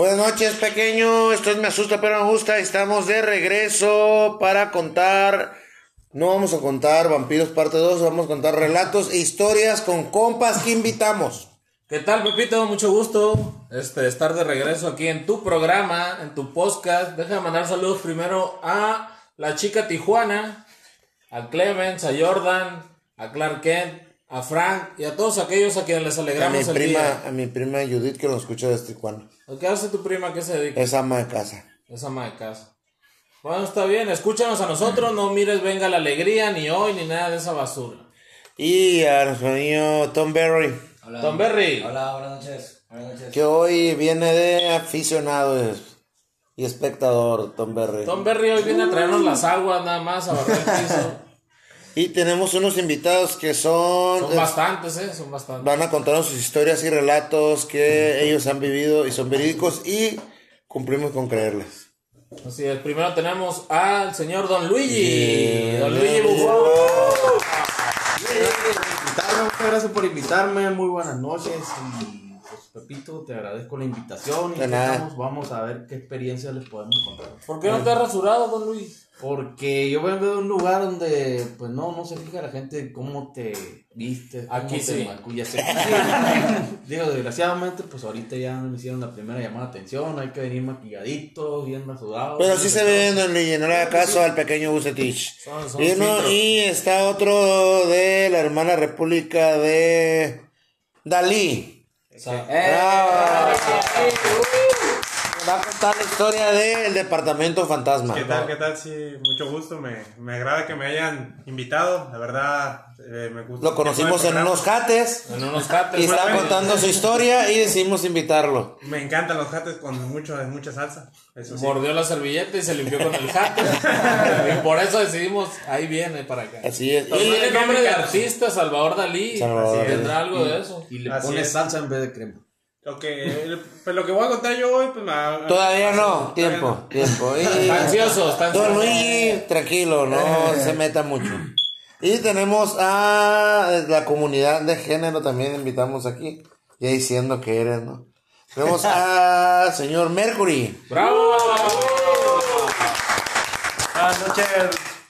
Buenas noches, pequeño. Esto es Me Asusta Pero Me Gusta. Estamos de regreso para contar. No vamos a contar Vampiros parte 2, vamos a contar relatos e historias con compas que invitamos. ¿Qué tal, Pepito? Mucho gusto este, estar de regreso aquí en tu programa, en tu podcast. Déjame mandar saludos primero a la chica Tijuana, a Clemens, a Jordan, a Clark Kent, a Frank y a todos aquellos a quienes les A mi alegramos el prima, día. a mi prima Judith que nos escucha desde Tijuana. ¿Qué hace tu prima? ¿Qué se dedica? Es ama de casa. Es ama de casa. Bueno, está bien, escúchanos a nosotros, no mires Venga la Alegría, ni hoy, ni nada de esa basura. Y a nuestro amigo Tom Berry, Hola. Tom Berry. Hola, buenas noches. Buenas noches. que hoy viene de aficionado y espectador, Tom Berry. Tom Berry hoy viene a traernos las aguas nada más, a barrer el piso. Y tenemos unos invitados que son... Son bastantes, ¿eh? Son bastantes. Van a contarnos sus historias y relatos que ellos han vivido y son verídicos y cumplimos con creerles. Así es, primero tenemos al señor Don Luigi. Don Luigi Bufón. muchas gracias por invitarme, muy buenas noches y pues Pepito, te agradezco la invitación y estamos, vamos a ver qué experiencia les podemos contar. ¿Por qué no te has rasurado, Don Luis? Porque yo vengo de un lugar donde pues no, no se fija la gente cómo te vistes, cómo Aquí te sí. maquillas. Sí. Digo, desgraciadamente pues ahorita ya me hicieron la primera llamada de atención, hay que venir maquilladito, bien rasudado. Pero sí se ve, no le haga caso al pequeño Bucetich. Son- son Y, no- filtros. y está otro de la hermana república de Dalí. Bravo. Va a contar la historia del departamento fantasma. ¿Qué tal? ¿Qué tal? Sí, mucho gusto. Me, me agrada que me hayan invitado. La verdad, eh, me gusta. Lo conocimos en unos jates En unos jates. y estaba bueno. contando su historia y decidimos invitarlo. Me encantan los jates con mucho, mucha salsa. Eso sí. Mordió la servilleta y se limpió con el jate. y por eso decidimos, ahí viene para acá. Así es. Y el nombre de artista, Salvador Dalí. Salvador Dalí. Tendrá algo de eso. Y le Así es. salsa en vez de crema. Lo que, pues lo que voy a contar yo hoy, pues me- todavía no, Todavía tiempo, no. tiempo. Y- Está ansioso, está ansioso. Don Luigi, tranquilo, no se meta mucho. Y tenemos a la comunidad de género también invitamos aquí. Ya diciendo que eres, ¿no? Tenemos a señor Mercury. ¡Bravo! Buenas noches.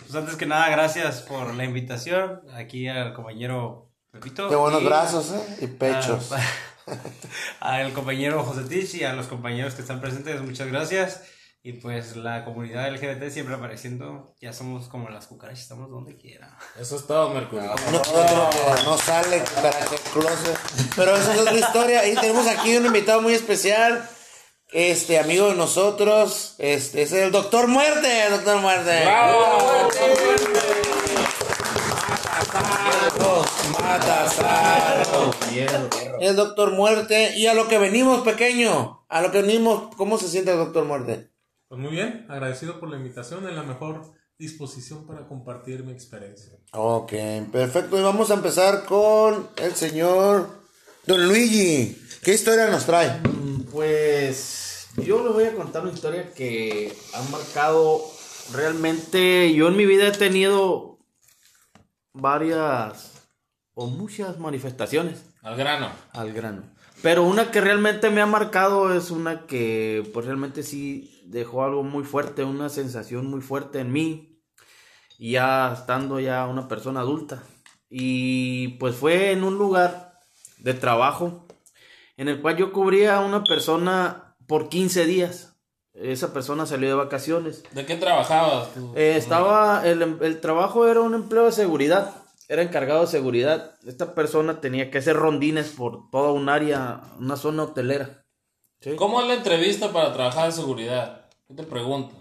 Pues antes que nada, gracias por la invitación. Aquí al compañero Pepito. Qué buenos y brazos, ¿eh? Y pechos. a- al compañero José Tich y a los compañeros que están presentes, muchas gracias. Y pues la comunidad LGBT siempre apareciendo. Ya somos como las cucarachas, estamos donde quiera. Eso es todo, Mercurio. No, no, no sale para que closet. Pero esa es otra historia. Y tenemos aquí un invitado muy especial. Este amigo de nosotros. Este es el Doctor Muerte. Doctor Muerte. ¡Bravo! El Doctor Muerte. Y a lo que venimos, pequeño. A lo que venimos, ¿cómo se siente el Doctor Muerte? Pues muy bien, agradecido por la invitación, en la mejor disposición para compartir mi experiencia. Ok, perfecto. Y vamos a empezar con el señor Don Luigi. ¿Qué historia nos trae? Mm, Pues yo les voy a contar una historia que ha marcado realmente. Yo en mi vida he tenido varias o muchas manifestaciones Al grano. al grano. Pero una que realmente me ha marcado es una que pues realmente sí dejó algo muy fuerte, una sensación muy fuerte en mí, ya estando ya una persona adulta. Y pues fue en un lugar de trabajo en el cual yo cubría a una persona por 15 días. Esa persona salió de vacaciones. ¿De qué trabajabas tú? Eh, estaba, el, el trabajo era un empleo de seguridad, era encargado de seguridad. Esta persona tenía que hacer rondines por toda un área, una zona hotelera. ¿sí? ¿Cómo es la entrevista para trabajar de seguridad? ¿Qué te preguntan?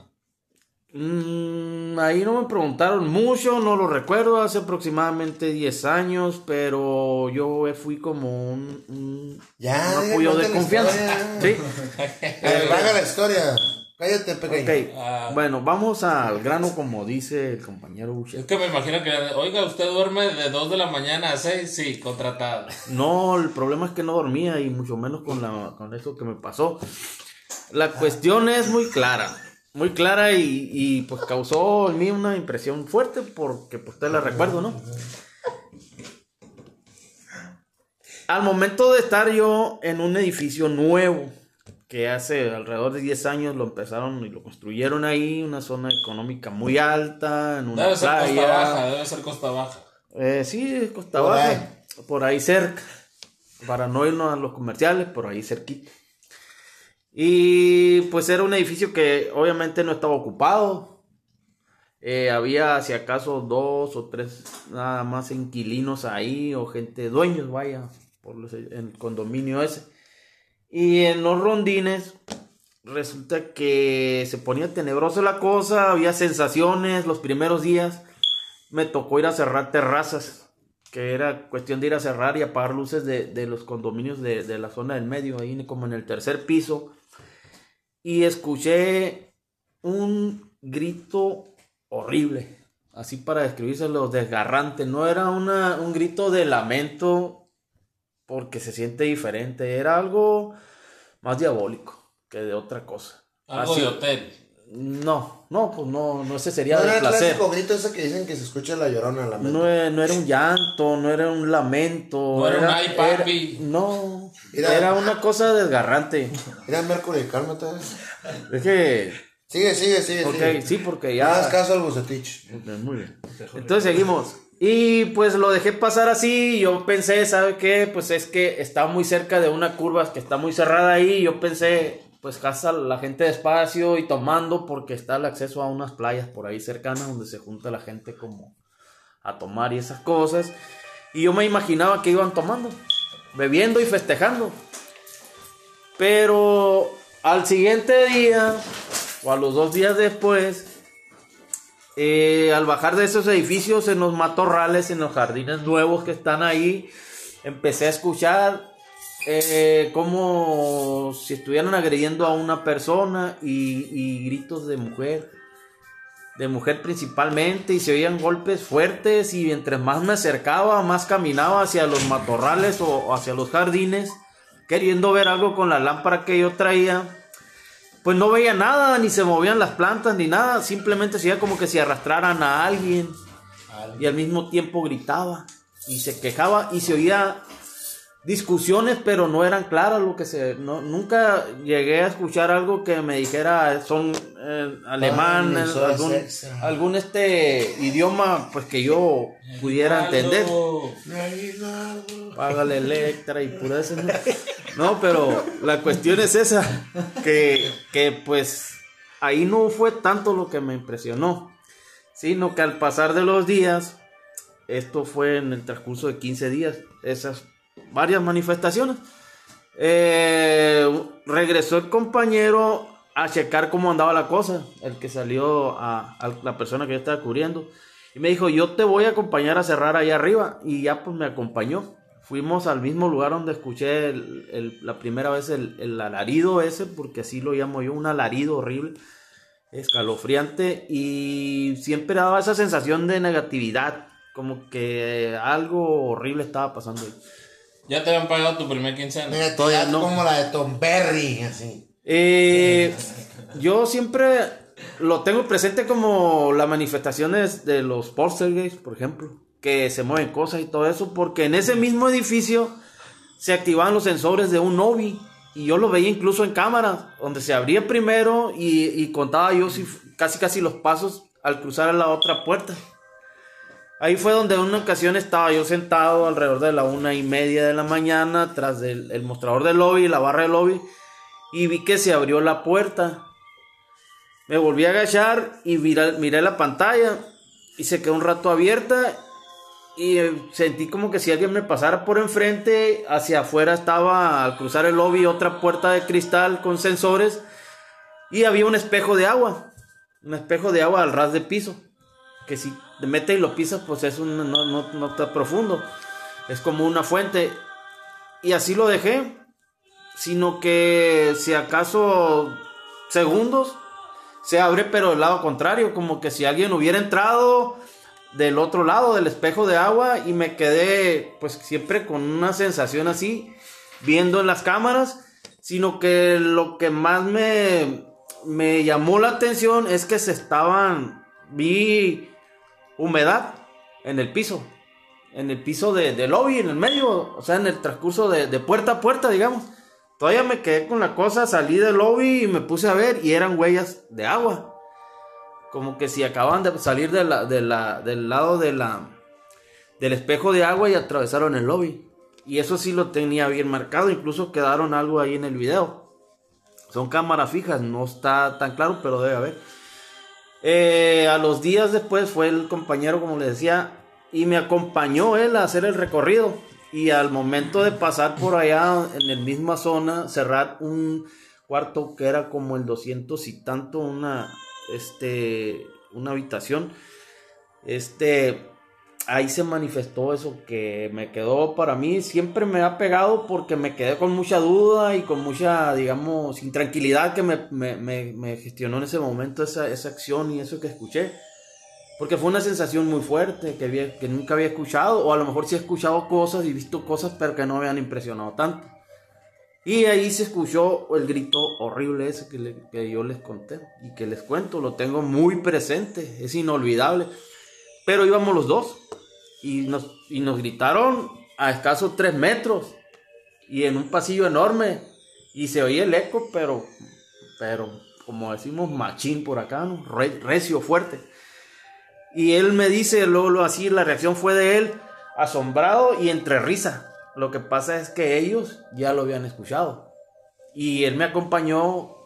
Mm, ahí no me preguntaron mucho, no lo recuerdo, hace aproximadamente 10 años, pero yo fui como un, un- Ya, un diga, apoyo de confianza. Sí. Eh, la historia. Cállate, pequeño. Ok, Ah. bueno, vamos al grano como dice el compañero Boucher. Es que me imagino que, oiga, usted duerme de 2 de la mañana a 6, sí, contratado. No, el problema es que no dormía y mucho menos con, la, con eso que me pasó. La cuestión es muy clara, muy clara y, y, pues causó en mí una impresión fuerte porque pues te la recuerdo, ¿no? Al momento de estar yo en un edificio nuevo, que hace alrededor de 10 años lo empezaron y lo construyeron ahí, una zona económica muy alta, en una Debe ser costa playa. baja, debe ser costa baja. Eh, sí, Costa Por Baja. ahí. Por ahí cerca. Para no irnos a los comerciales, por ahí cerquita. Y pues era un edificio que obviamente no estaba ocupado. Eh, había si acaso dos o tres nada más inquilinos ahí o gente dueños, vaya, por los- en el condominio ese. Y en los rondines resulta que se ponía tenebrosa la cosa, había sensaciones los primeros días me tocó ir a cerrar terrazas, que era cuestión de ir a cerrar y apagar luces de, de los condominios de, de la zona del medio, ahí como en el tercer piso. Y escuché un grito horrible, así para describírselo, desgarrante. No era una, un grito de lamento porque se siente diferente, era algo más diabólico que de otra cosa. Algo Así- de hotel. No, no, pues no, no ese sería No de era el placer. clásico grito ese que dicen que se escucha la llorona la mente. No, e- no era un llanto, no era un lamento. No era un ay, papi. era- no, Era- era una cosa desgarrante. Mira, Mercury, cálmate. Es que, Sigue, sigue, sigue. ok, sigue. sí, porque No ya. hagas caso al bucetich. Muy bien. Entonces seguimos. Y pues lo dejé pasar así. Yo pensé, ¿sabe qué? Pues es que está muy cerca de una curva que está muy cerrada ahí. y Yo pensé, pues casa la gente despacio y tomando porque está el acceso a unas playas por ahí cercanas donde se junta la gente como a tomar y esas cosas. Y yo me imaginaba que iban tomando, bebiendo y festejando. Pero al siguiente día, o a los dos días después, eh, al bajar de esos edificios en los matorrales, en los jardines nuevos que están ahí, empecé a escuchar eh, como si estuvieran agrediendo a una persona y, y gritos de mujer, de mujer principalmente, y se oían golpes fuertes y entre más me acercaba, más caminaba hacia los matorrales o hacia los jardines, queriendo ver algo con la lámpara que yo traía pues no veía nada, ni se movían las plantas, ni nada. Simplemente se veía como que se arrastraran a alguien. Y al mismo tiempo gritaba. Y se quejaba y se oía discusiones, pero no eran claras lo que se... No, nunca llegué a escuchar algo que me dijera son eh, alemán, Ay, algún, este idioma pues que yo pudiera entender. Págale Electra y pura ¿no? No, pero la cuestión es esa, que, que pues ahí no fue tanto lo que me impresionó, sino que al pasar de los días, esto fue en el transcurso de 15 días, esas varias manifestaciones, eh, regresó el compañero a checar cómo andaba la cosa, el que salió a, la persona que yo estaba cubriendo. Y me dijo, yo te voy a acompañar a cerrar ahí arriba. Y ya pues me acompañó. Fuimos al mismo lugar donde escuché la primera vez el, el alarido ese, porque así lo llamo yo, un alarido horrible, escalofriante. Y siempre daba esa sensación de negatividad, como que algo horrible estaba pasando ahí. Ya te habían pagado tu primer quincena. Mira, Todavía no. como la de Tom Berry, así. Eh, yo siempre lo tengo presente como las manifestaciones de los poltergeists, por ejemplo, que se mueven cosas y todo eso, porque en ese mismo edificio se activaban los sensores de un Novi y yo lo veía incluso en cámara, donde se abría primero y, y contaba yo si- casi casi los pasos al cruzar a la otra puerta. Ahí fue donde en una ocasión estaba yo sentado alrededor de la una y media de la mañana, tras del el mostrador del lobby, la barra del lobby, y vi que se abrió la puerta. Me volví a agachar y miré, miré la pantalla y se quedó un rato abierta y eh, sentí como que si alguien me pasara por enfrente, hacia afuera estaba al cruzar el lobby otra puerta de cristal con sensores y había un espejo de agua. un espejo de agua al ras de piso. Que si te metes y lo pisas, pues es un, no, no, no está profundo. Es como una fuente. Y así lo dejé. Sino que si acaso segundos se abre, pero del lado contrario. Como que si alguien hubiera entrado del otro lado del espejo de agua y me quedé pues siempre con una sensación así viendo en las cámaras, sino que lo que más me, me llamó la atención es que se estaban, vi humedad en el piso, en el piso de, lobby, en el medio, o sea, en el transcurso de, de puerta a puerta, digamos. Todavía me quedé con la cosa, salí del lobby y me puse a ver y eran huellas de agua. Como que si acaban de salir del lado de la, del espejo de agua y atravesaron el lobby. Y eso sí lo tenía bien marcado, incluso quedaron algo ahí en el video. Son cámaras fijas, no está tan claro, pero debe haber. Eh, a los días después fue el compañero, como le decía, y me acompañó él a hacer el recorrido. Y al momento de pasar por allá, en la misma zona, cerrar un cuarto que era como el 200 y tanto, una, este, una habitación, este, ahí se manifestó eso que me quedó para mí, siempre me ha pegado porque me quedé con mucha duda y con mucha, digamos, intranquilidad que me, me, me, gestionó en ese momento esa, esa acción y eso que escuché. Porque fue una sensación muy fuerte que, nunca había escuchado, o a lo mejor sí he escuchado cosas y visto cosas, pero que no me habían impresionado tanto. Y ahí se escuchó el grito horrible ese que yo les conté y que les cuento, lo tengo muy presente, es inolvidable. Pero íbamos los dos y nos, y nos gritaron a escasos tres metros y en un pasillo enorme y se oía el eco, pero, pero como decimos machín por acá, ¿no? Re- recio, fuerte. Y él me dice, luego, luego así, la reacción fue de él, asombrado y entre risa. Lo que pasa es que ellos ya lo habían escuchado. Y él me acompañó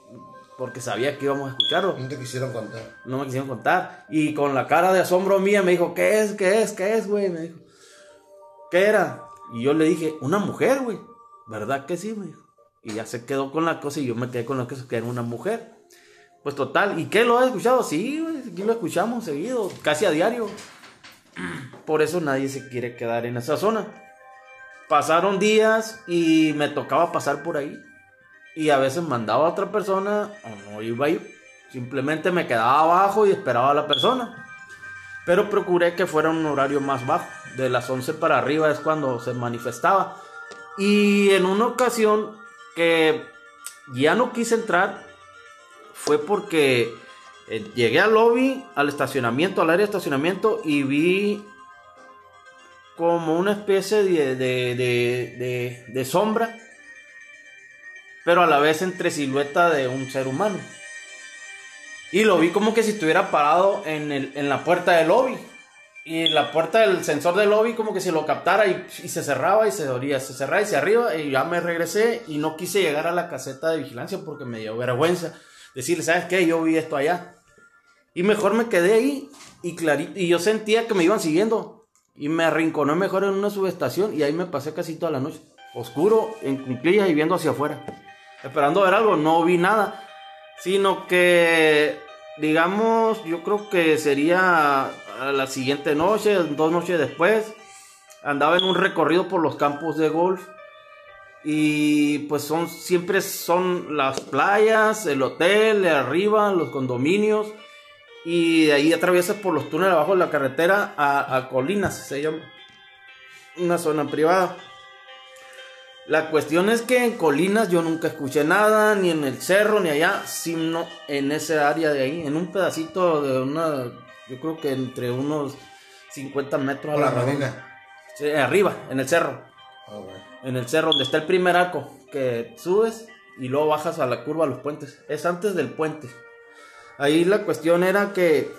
porque sabía que íbamos a escucharlo. No te quisieron contar. No me quisieron contar. Y con la cara de asombro mía me dijo, ¿qué es? ¿Qué es? ¿Qué es, güey? Me dijo, ¿qué era? Y yo le dije, una mujer, güey. ¿Verdad que sí? Me dijo. Y ya se quedó con la cosa y yo me quedé con la cosa que era una mujer. Pues total, ¿y qué? ¿Lo has escuchado? Sí, güey, aquí lo escuchamos seguido, casi a diario. Por eso nadie se quiere quedar en esa zona. Pasaron días y me tocaba pasar por ahí. Y a veces mandaba a otra persona o no iba yo. Simplemente me quedaba abajo y esperaba a la persona. Pero procuré que fuera un horario más bajo. De las 11 para arriba es cuando se manifestaba. Y en una ocasión que ya no quise entrar fue porque eh, llegué al lobby, al estacionamiento, al área de estacionamiento y vi como una especie de, de, de, de- de sombra, pero a la vez entre silueta de un ser humano. Y lo vi como que si estuviera parado en, el, en la puerta del lobby. Y la puerta del sensor del lobby como que si lo captara y, se cerraba y se abría, se cerraba y se arriba y ya me regresé y no quise llegar a la caseta de vigilancia porque me dio vergüenza decirle, ¿sabes qué? Yo vi esto allá. Y mejor me quedé ahí y clarito, y yo sentía que me iban siguiendo. Y me arrinconé mejor en una subestación y ahí me pasé casi toda la noche. Oscuro, en cuclillas y viendo hacia afuera. Esperando ver algo, no vi nada. Sino que, digamos, yo creo que sería la siguiente noche, dos noches después. Andaba en un recorrido por los campos de golf. Y pues son, siempre son las playas, el hotel, arriba, los condominios. Y de ahí atraviesas por los túneles abajo de la carretera a Colinas, se llama. Una zona privada. La cuestión es que en Colinas yo nunca escuché nada, ni en el cerro, ni allá, sino en ese área de ahí, en un pedacito de una, yo creo que entre unos 50 metros Por la redonda. rodina. Sí, arriba, en el cerro. Ah. En el cerro donde está el primer arco, que subes y luego bajas a la curva a los puentes. Es antes del puente. Ahí la cuestión era que,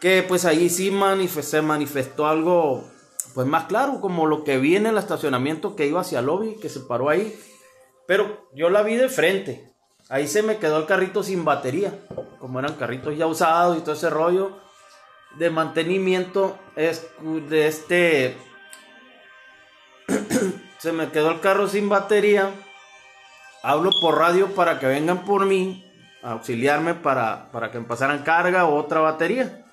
que pues ahí sí manif- se manifestó algo pues más claro, como lo que vi en el estacionamiento que iba hacia el lobby, que se paró ahí. Pero yo la vi de frente. Ahí se me quedó el carrito sin batería. Como eran carritos ya usados y todo ese rollo de mantenimiento es de este se me quedó el carro sin batería. Hablo por radio para que vengan por mí. a auxiliarme para, para que me pasaran carga o otra batería.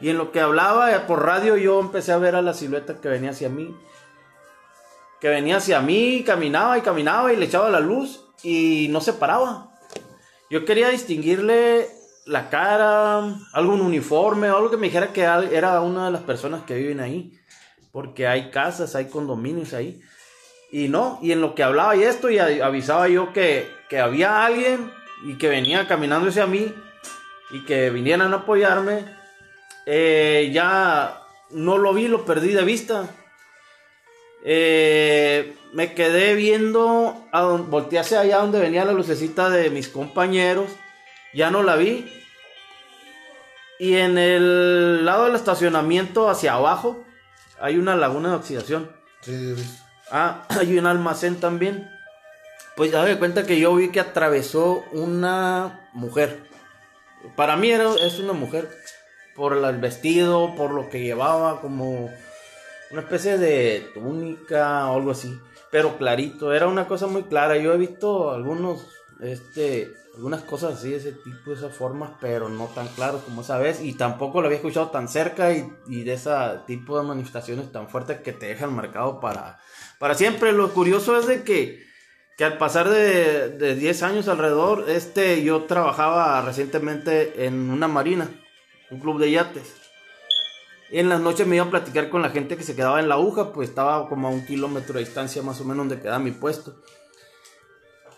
Y en lo que hablaba eh, por radio yo empecé a ver a la silueta que venía hacia mí. Que venía hacia mí, caminaba y caminaba y le echaba la luz y no se paraba. Yo quería distinguirle la cara, algún uniforme o algo que me dijera que era una de las personas que viven ahí. Porque hay casas, hay condominios ahí. Y no, y en lo que hablaba y esto, y avisaba yo que, que había alguien y que venía caminando hacia mí y que vinieran a apoyarme, eh, ya no lo vi, lo perdí de vista. Eh, me quedé viendo, a volteé hacia allá donde venía la lucecita de mis compañeros, ya no la vi. Y en el lado del estacionamiento hacia abajo hay una laguna de oxidación. Sí, sí. Ah, hay un almacén también. Pues ya de cuenta que yo vi que atravesó una mujer. Para mí era, es una mujer. Por el vestido, por lo que llevaba, como una especie de túnica o algo así. Pero clarito, era una cosa muy clara. Yo he visto algunos, este, algunas cosas así de ese tipo, de esas formas, pero no tan claras como esa vez. Y tampoco lo había escuchado tan cerca y, y de ese tipo de manifestaciones tan fuertes que te dejan marcado para, para siempre. Lo curioso es de que, que al pasar de, de 10 años alrededor, este, yo trabajaba recientemente en una marina, un club de yates. En las noches me iba a platicar con la gente que se quedaba en la aguja, pues estaba como a un kilómetro de distancia más o menos donde quedaba mi puesto.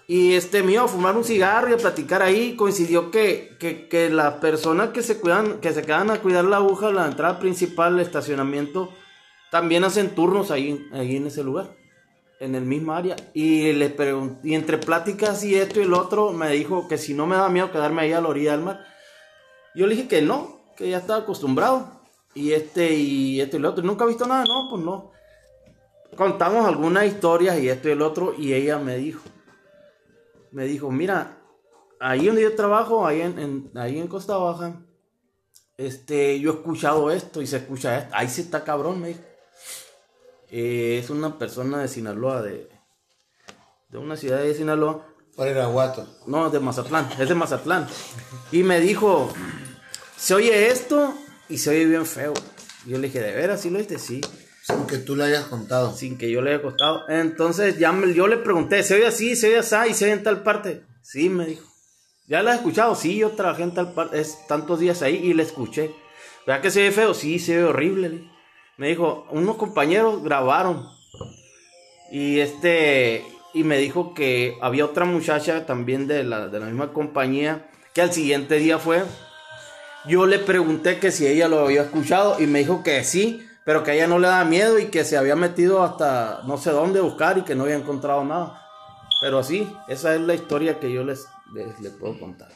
Y este, me iba a fumar un cigarro y a platicar ahí. Coincidió que, que, que las personas que se, cuidan, que se quedan a cuidar la aguja, la entrada principal, el estacionamiento, también hacen turnos ahí, ahí en ese lugar, en el mismo área. Y, le pregun- y entre pláticas y esto y lo otro, me dijo que si no me da miedo quedarme ahí a la orilla del mar. Yo le dije que no, que ya estaba acostumbrado. Y este y esto y lo otro. ¿Nunca ha visto nada? No, pues no. Contamos algunas historias y esto y el otro. Y ella me dijo, me dijo, mira, ahí donde yo trabajo, ahí en, en- ahí en Costa Baja, este, yo he escuchado esto y se escucha esto. Ahí sí está cabrón, me dijo. Eh, es una persona de Sinaloa, de, de una ciudad de Sinaloa. Por Iraguato. No, de Mazatlán, es de Mazatlán. Y me dijo, se oye esto y se oye bien feo. Yo le dije, ¿de veras? ¿Sí lo oíste? Sí, Sin que tú le hayas contado. sin que yo le haya costado. Entonces ya me- yo le pregunté, ¿se oye así? ¿Se oye así? ¿Y se oye en tal parte? Sí, me dijo. ¿Ya la has escuchado? Sí, yo trabajé en tal parte, es tantos días ahí y la escuché. ¿Verdad que se oye feo? Sí, se oye horrible. le. Me dijo, unos compañeros grabaron. Y este, y me dijo que había otra muchacha también de la, de la misma compañía que al siguiente día fue. Yo le pregunté que si ella lo había escuchado y me dijo que sí, pero que a ella no le da miedo y que se había metido hasta no sé dónde buscar y que no había encontrado nada. Pero así, esa es la historia que yo les, les, les puedo contar.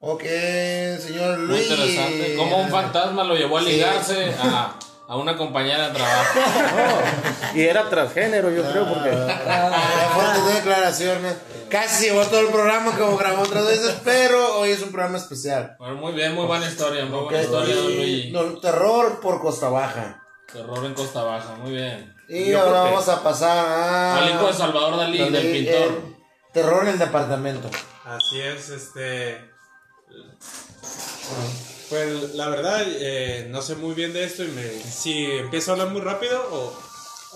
Ok, señor Muy Luis. interesante. Como un fantasma lo llevó a ligarse a, a una compañera de trabajo. Y era transgénero, yo creo, porque... Ah, fuertes declaraciones. Casi se llevó todo el programa como grabó otras veces, pero hoy es un programa especial. Bueno, muy bien, muy buena historia, muy buena historia, don Luigi. no, terror por Costa Baja. Terror en Costa Baja, muy bien. Y Yo ahora vamos a pasar a. Al hijo de Salvador Dalí, del pintor. terror en el departamento. Así es, este. Pues la verdad, eh, no sé muy bien de esto y me, si empiezo a hablar muy rápido o,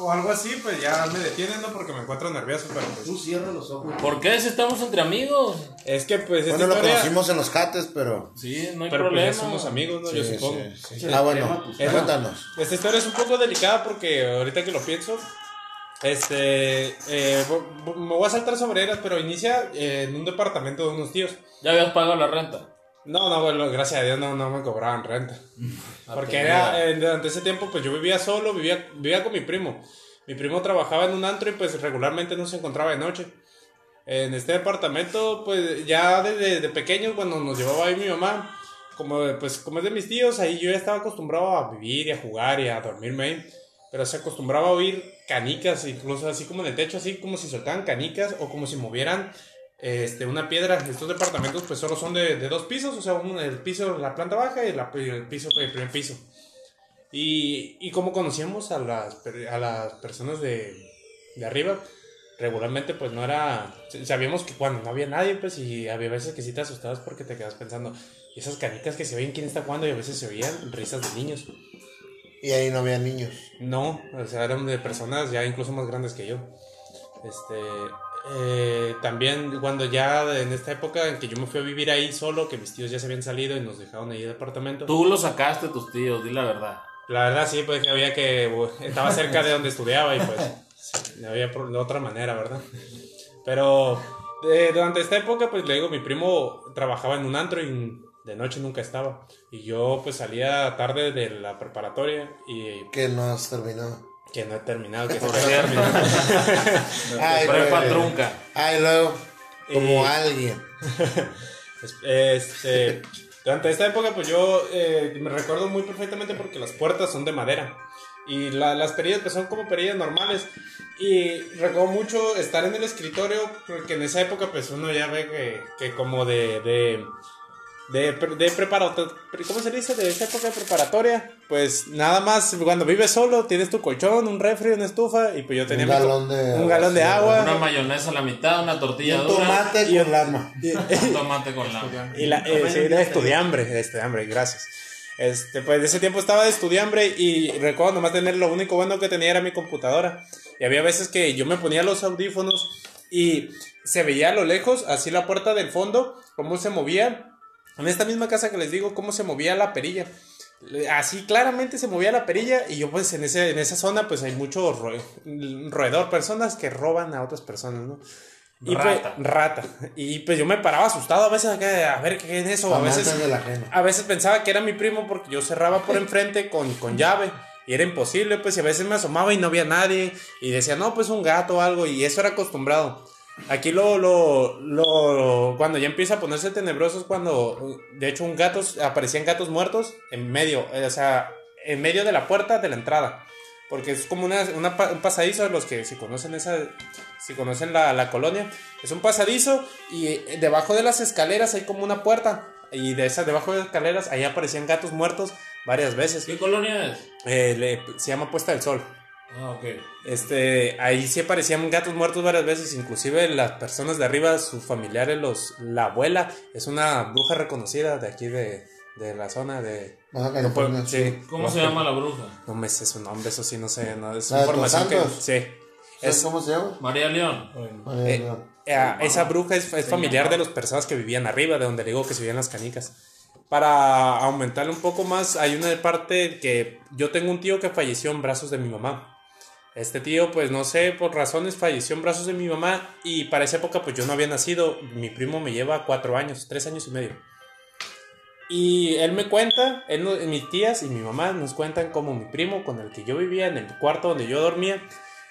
o algo así, pues ya me detienen, ¿no? Porque me encuentro nervioso, pero pues. cierra los ojos. ¿Por qué si estamos entre amigos? Es que pues Bueno, lo historia. conocimos en los cates, pero. Sí, no hay Pero pues problema. ya somos amigos, ¿no? Yo Sí, supongo. sí, sí. Ah, bueno, Es- cuéntanos. Esta historia es un poco delicada porque ahorita que lo pienso, este, eh, vo- vo- me voy a saltar sobre ellas, pero inicia eh, en un departamento de unos tíos. Ya habías pagado la renta. No, no, bueno, gracias a Dios no, no me cobraban renta. Porque era, eh, durante ese tiempo pues yo vivía solo, vivía, vivía con mi primo. Mi primo trabajaba en un antro y pues regularmente no se encontraba de noche. En este departamento pues ya desde de pequeños cuando nos llevaba ahí mi mamá, como, pues, como es de mis tíos, ahí yo ya estaba acostumbrado a vivir y a jugar y a dormirme ahí. Pero se acostumbraba a oír canicas, incluso así como en el techo, así como si soltaban canicas o como si movieran este, una piedra. Estos departamentos pues solo son de, de dos pisos, o sea, uno, el piso, la planta baja y, la- el piso, el primer piso. Y, y como conocíamos a las, a las personas de, de arriba, regularmente pues no era, sabíamos que cuando no había nadie pues y había veces que sí te asustabas porque te quedas pensando, "Y esas canicas que se oyen quién está jugando y a veces se oían risas de niños. Y ahí no había niños. No, o sea, eran de personas ya incluso más grandes que yo. Este, eh, también cuando ya en esta época en que yo me fui a vivir ahí solo, que mis tíos ya se habían salido y nos dejaron ahí de departamento. Tú lo sacaste, tus tíos, di la verdad. La verdad sí, pues que había que, estaba cerca de donde estudiaba y pues sí, no había de otra manera, ¿verdad? Pero eh, durante esta época, pues le digo, mi primo trabajaba en un antro y de noche nunca estaba. Y yo pues salía tarde de la preparatoria y Que no has terminado. Que no he terminado, que Por cierto. Ay, Prepa trunca. Ay, luego, como Y- alguien. Es- Este, durante esta época, pues yo eh, me recuerdo muy perfectamente porque las puertas son de madera. Y la- las perillas pues son como perillas normales. Y recuerdo mucho estar en el escritorio, porque en esa época pues uno ya ve que, que como de... de de, pre- de preparatoria, ¿cómo se dice? De esa época de preparatoria, pues nada más cuando vives solo, tienes tu colchón, un refri, una estufa, y pues yo tenía Un galón de un galón de agua. Una mayonesa a la mitad, una Y tortilla un dura. tomate Y- con lama. Un tomate con la. Y la, eh, sí, de estudiambre, de estudiambre, gracias. Este, pues de ese tiempo estaba de estudiambre y recuerdo nomás tener lo único bueno que tenía era mi computadora. Y había veces que yo me ponía los audífonos y se veía a lo lejos, así la puerta del fondo, cómo se movía. En esta misma casa que les digo, cómo se movía la perilla. Así claramente se movía la perilla y yo pues en, ese, en esa zona pues hay mucho roe- roedor, personas que roban a otras personas, ¿no? Y Rata. Pues, rata. Y pues yo me paraba asustado a veces acá, a ver qué es eso. A veces, a veces pensaba que era mi primo porque yo cerraba por enfrente con, con llave. Y era imposible, pues, y a veces me asomaba y no había nadie. Y decía, no, pues un gato o algo. Y eso era acostumbrado. Aquí lo, lo, lo, cuando ya empieza a ponerse tenebroso es cuando, de hecho, un gato, aparecían gatos muertos en medio, eh, o sea, en medio de la puerta de la entrada. Porque es como una, un pasadizo, los que si conocen esa, si conocen la, la colonia, es un pasadizo y eh, debajo de las escaleras hay como una puerta. Y de esas, debajo de las escaleras, ahí aparecían gatos muertos varias veces. ¿Qué colonia es? Eh, le- se llama Puesta del Sol. Ah, ok. Este, ahí sí aparecían gatos muertos varias veces, inclusive las personas de arriba, sus familiares, los, la abuela, es una bruja reconocida de aquí de, de la zona de... Baja No California puedo- Sur. sí. ¿Cómo se llama la bruja? No me sé su nombre, eso sí, no sé, no, es ¿La de información que... Sí. ¿Sabes Es, cómo se llama? María León. María eh, León. eh, esa bruja es, es familiar de las personas que vivían arriba, de donde le digo que se vivían las canicas. Para aumentarle un poco más, hay una parte que yo tengo un tío que falleció en brazos de mi mamá. Este tío, pues no sé, por razones falleció en brazos de mi mamá y para esa época pues yo no había nacido. Mi primo me lleva cuatro años, tres años y medio. Y él me cuenta, él, mis tías y mi mamá nos cuentan como mi primo con el que yo vivía en el cuarto donde yo dormía,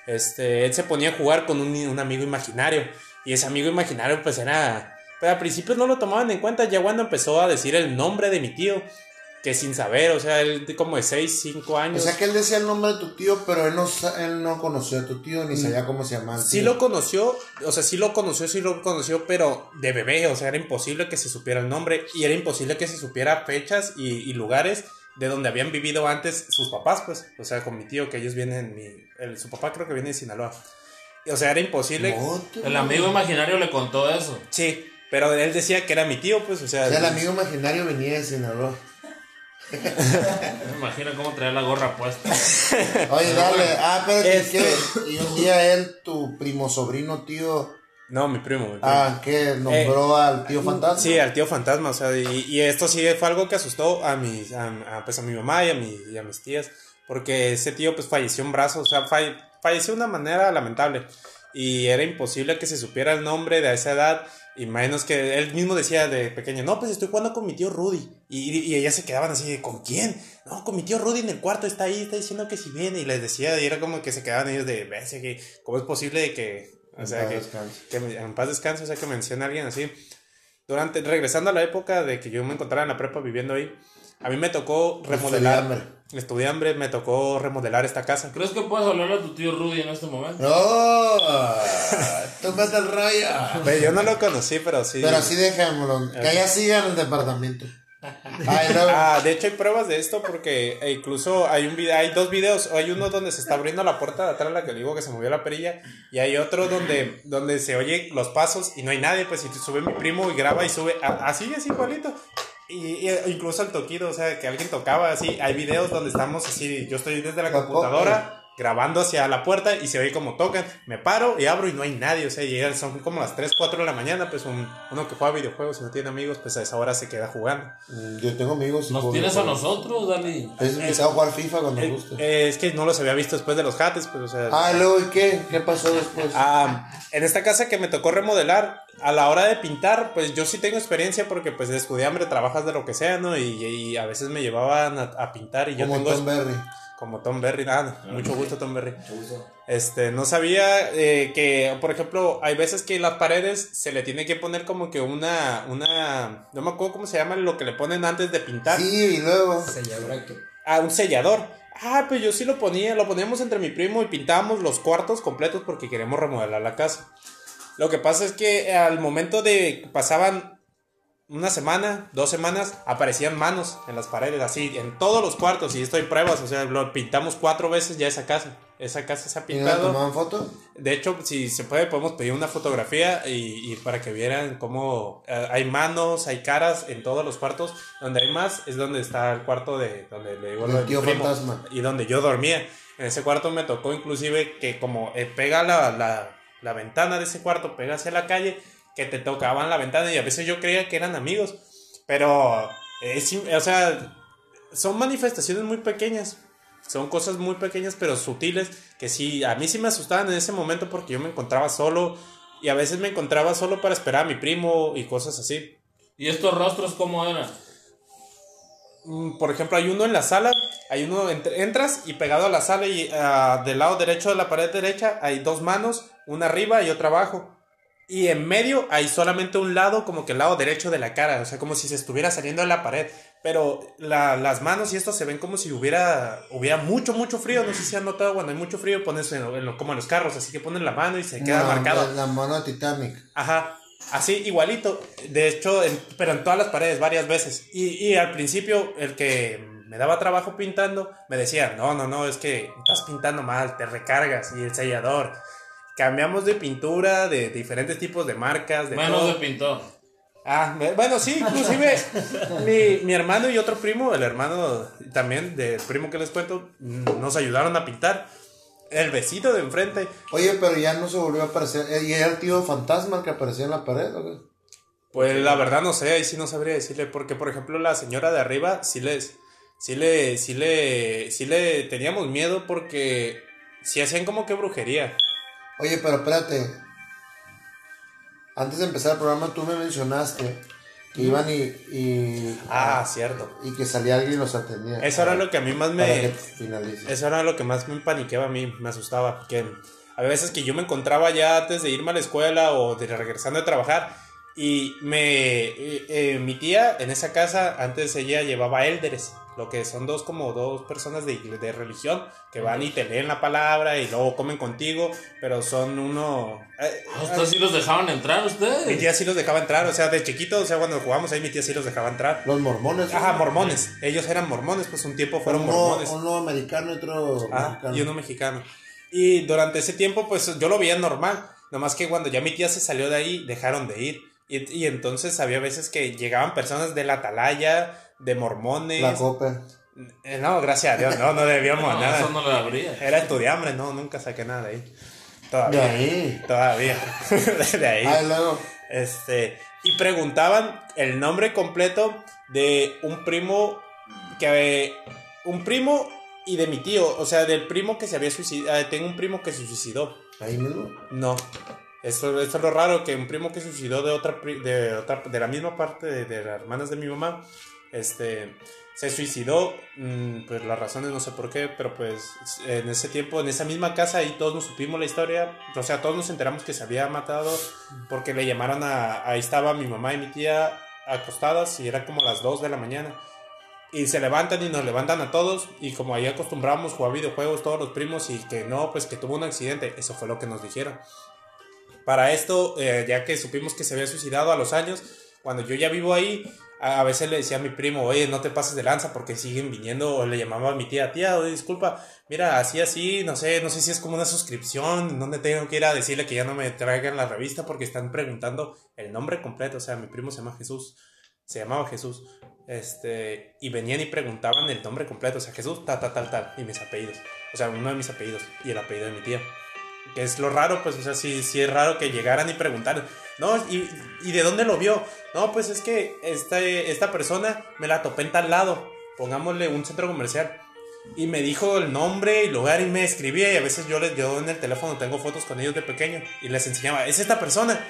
este, él se ponía a jugar con un, amigo imaginario. Y ese amigo imaginario pues era... Pero al principio no lo tomaban en cuenta, ya cuando empezó a decir el nombre de mi tío, que sin saber, o sea, él de como de 6, 5 O años. sea que él decía el nombre de tu tío, pero él no, sa- él no conoció a tu tío ni sabía cómo se llamaba. el Sí lo conoció, o sea, sí lo conoció, sí lo conoció, pero de bebé, o sea, era imposible que se supiera el nombre y era imposible que se supiera fechas y, y lugares de donde habían vivido antes sus papás, pues, o sea, con mi tío, que ellos vienen, mi, el- su papá creo que viene de Sinaloa. O sea, era imposible. El amigo imaginario le contó eso. Sí, pero él decía que era mi tío, pues, o sea. O sea, el amigo imaginario venía de Sinaloa. Me imagino cómo traía la gorra puesta. Oye, dale. Ah, pero Este- ¿qué? Y un día él, tu primo sobrino, tío. No, mi primo, mi primo. Ah, que nombró al tío fantasma. Sí, al tío fantasma, o sea, y, y esto sí fue algo que asustó a mis, a, a, pues a mi mamá y a, mi, y a mis tías, porque ese tío pues falleció en brazos, o sea, falle- falleció de una manera lamentable, y era imposible que se supiera el nombre de esa edad, y menos que él mismo decía de pequeño, no, pues estoy jugando con mi tío Rudy, y, y ellas se quedaban así, de, ¿con quién? No, con mi tío Rudy en el cuarto, está ahí, está diciendo que si viene, y les decía, y era como que se quedaban ellos de, "Ves, que, ¿cómo es posible que... O En sea, paz que, que en paz descanse, o sea, que menciona a alguien así. Durante, regresando a la época de que yo me encontraba en la prepa viviendo ahí, a mí me tocó remodelar. Estudiambre. Estudiambre, me tocó remodelar esta casa. ¿Crees que puedes hablarle a tu tío Rudy en este momento? No, tú mete el rollo. Ve, Yo no lo conocí, pero sí. Pero así dejémoslo. Que allá siga en el departamento. Ay. Ah, de hecho hay pruebas de esto porque eh, incluso hay un video, hay dos videos, hay uno donde se está abriendo la puerta de atrás, la que digo que se movió la perilla, y hay otro donde, donde se oye los pasos y no hay nadie, pues si sube mi primo y graba y sube, así es igualito. Y, y incluso el toquido, o sea, que alguien tocaba así, hay videos donde estamos así, yo estoy desde la computadora grabando hacia la puerta y se oye como tocan, me paro y abro y no hay nadie, o sea, y son como las 3, 4 de la mañana, pues un- uno que juega videojuegos y no tiene amigos, pues a esa hora se queda jugando. Mm, Yo tengo amigos. y Nos tienes a nosotros, Dali. Es empezado a jugar FIFA cuando Eh, guste. eh, es que no los había visto después de los jates, pues, o sea. Ah, luego, ¿y qué? ¿Qué pasó después? ah, en esta casa que me tocó remodelar, a la hora de pintar, pues yo sí tengo experiencia porque pues de hambre trabajas de lo que sea, ¿no? Y, y a veces me llevaban a, a pintar y yo Como tengo... Tom Berry. Como Tom Berry, ah, mucho gusto Tom Berry. Este, no sabía eh, que, por ejemplo, hay veces que las paredes se le tiene que poner como que una, una, no me acuerdo cómo se llama lo que le ponen antes de pintar. Sí, y luego. Ah, un sellador. Ah, pues yo sí lo ponía, lo poníamos entre mi primo y pintábamos los cuartos completos porque queremos remodelar la casa. Lo que pasa es que al momento de pasaban una semana, dos semanas, aparecían manos en las paredes, así, en todos los cuartos, y esto hay pruebas, o sea, lo pintamos cuatro veces ya esa casa. Esa casa se ha ¿Y no le pintado. tomaban foto? De hecho, si se puede, podemos pedir una fotografía y, y para que vieran cómo eh, hay manos, hay caras en todos los cuartos. Donde hay más es donde está el cuarto de donde le digo mi tío primo, fantasma. y donde yo dormía. En ese cuarto me tocó inclusive que como eh, pega la, la, la ventana de ese cuarto, pega hacia la calle, que te tocaban la ventana y a veces yo creía que eran amigos. Pero, es, o sea, son manifestaciones muy pequeñas. Son cosas muy pequeñas pero sutiles que sí, a mí sí me asustaban en ese momento porque yo me encontraba solo y a veces me encontraba solo para esperar a mi primo y cosas así. ¿Y estos rostros cómo eran? Mm, Por ejemplo, hay uno en la sala, hay uno, ent- entras y pegado a la sala y ah, del lado derecho de la pared derecha hay dos manos, una arriba y otra abajo. Y en medio hay solamente un lado, como que el lado derecho de la cara, o sea, como si se estuviera saliendo de la pared. Pero la- las manos y esto se ven como si hubiera, hubiera mucho, mucho frío. No sé si han notado, cuando hay mucho frío pones en, lo- en lo- como en los carros, así que ponen la mano y se queda No, marcado. La, la mano de Titanic. Ajá, así igualito. De hecho, en- pero en todas las paredes, varias veces. Y, y al principio, el que me daba trabajo pintando, me decía, no, no, no, es que estás pintando mal, te recargas. Y el sellador. Cambiamos de pintura, de diferentes tipos de marcas, de Menos todo. de pintor. Ah, me- bueno, sí, inclusive mi, mi hermano y otro primo, el hermano también del primo que les cuento, nos ayudaron a pintar. El vecino de enfrente Oye, pero ya no se volvió a aparecer. Eh, ¿Y era el tío fantasma que aparecía en la pared o qué? Pues la verdad no sé, ahí sí no sabría decirle, porque por ejemplo la señora de arriba sí les, sí le, sí le, sí le teníamos miedo porque sí hacían como que brujería. Oye, pero espérate. Antes de empezar el programa, tú me mencionaste que iban y, y, Ah, cierto. y que salía alguien y los atendía. Eso era lo que a mí más me, eso era lo que más me paniqueaba a mí, me asustaba, porque a veces que yo me encontraba ya antes de irme a la escuela o de regresando de trabajar y me, eh, eh, mi tía en esa casa antes ella llevaba élderes, lo que son dos como dos personas de, de religión que van y te leen la palabra y luego comen contigo, pero son uno... eh, ¿A ustedes sí los dejaban entrar mi ustedes? tía sí los dejaba entrar, o sea, de chiquito, o sea, cuando jugamos ahí mi tía sí los dejaba entrar. Los mormones. Ajá, ¿no? mormones. Ellos eran mormones, pues un tiempo fueron uno, mormones. uno americano y otro Ah, mexicano. y uno mexicano. Y durante ese tiempo, pues yo lo veía normal. Nomás que cuando ya mi tía se salió de ahí, dejaron de ir. Y, y entonces había veces que llegaban personas de la atalaya, de mormones. La copa. Eh, no, gracias a Dios, no, no debíamos No, nada. eso no lo abría. Era estudiambre, no, nunca saqué nada de ahí. De Todavía. ahí. Todavía. de ahí. Ah, y luego. Este, y preguntaban el nombre completo de un primo que un primo y de mi tío, o sea, del primo que se había suicidado, tengo un primo que se suicidó. Ahí mismo. No. Esto, esto es lo raro que un primo que suicidó de otra de otra de la misma parte de, de las hermanas de mi mamá, este se suicidó, mm, pues las razones no sé por qué, pero pues en ese tiempo, en esa misma casa, ahí todos nos supimos la historia, o sea, todos nos enteramos que se había matado porque le llamaron a, ahí estaba mi mamá y mi tía acostadas y era como las 2 de la mañana. Y se levantan y nos levantan a todos y como ahí acostumbramos jugar videojuegos todos los primos y que no, pues que tuvo un accidente, eso fue lo que nos dijeron. Para esto, eh, ya que supimos que se había suicidado a los años, cuando yo ya vivo ahí, a, veces le decía a mi primo, oye, no te pases de lanza porque siguen viniendo, o le llamaba a mi tía, tía, oye, disculpa, mira, así, así, no sé, no sé si es como una suscripción, donde tengo que ir a decirle que ya no me traigan la revista porque están preguntando el nombre completo, o sea, mi primo se llama Jesús, se llamaba Jesús, este, y venían y preguntaban el nombre completo, o sea, Jesús, tal, tal, tal, tal, y mis apellidos, o sea, uno de mis apellidos y el apellido de mi tía. Que es lo raro, pues, o sea, sí, sí es raro que llegaran y preguntaran, no, y, y de dónde lo vio? No, pues es que esta, esta persona me la topé en tal lado, pongámosle un centro comercial. Y me dijo el nombre y lugar y me escribía y a veces yo, les, yo en el teléfono tengo fotos con ellos de pequeño y les enseñaba, ¿es esta persona?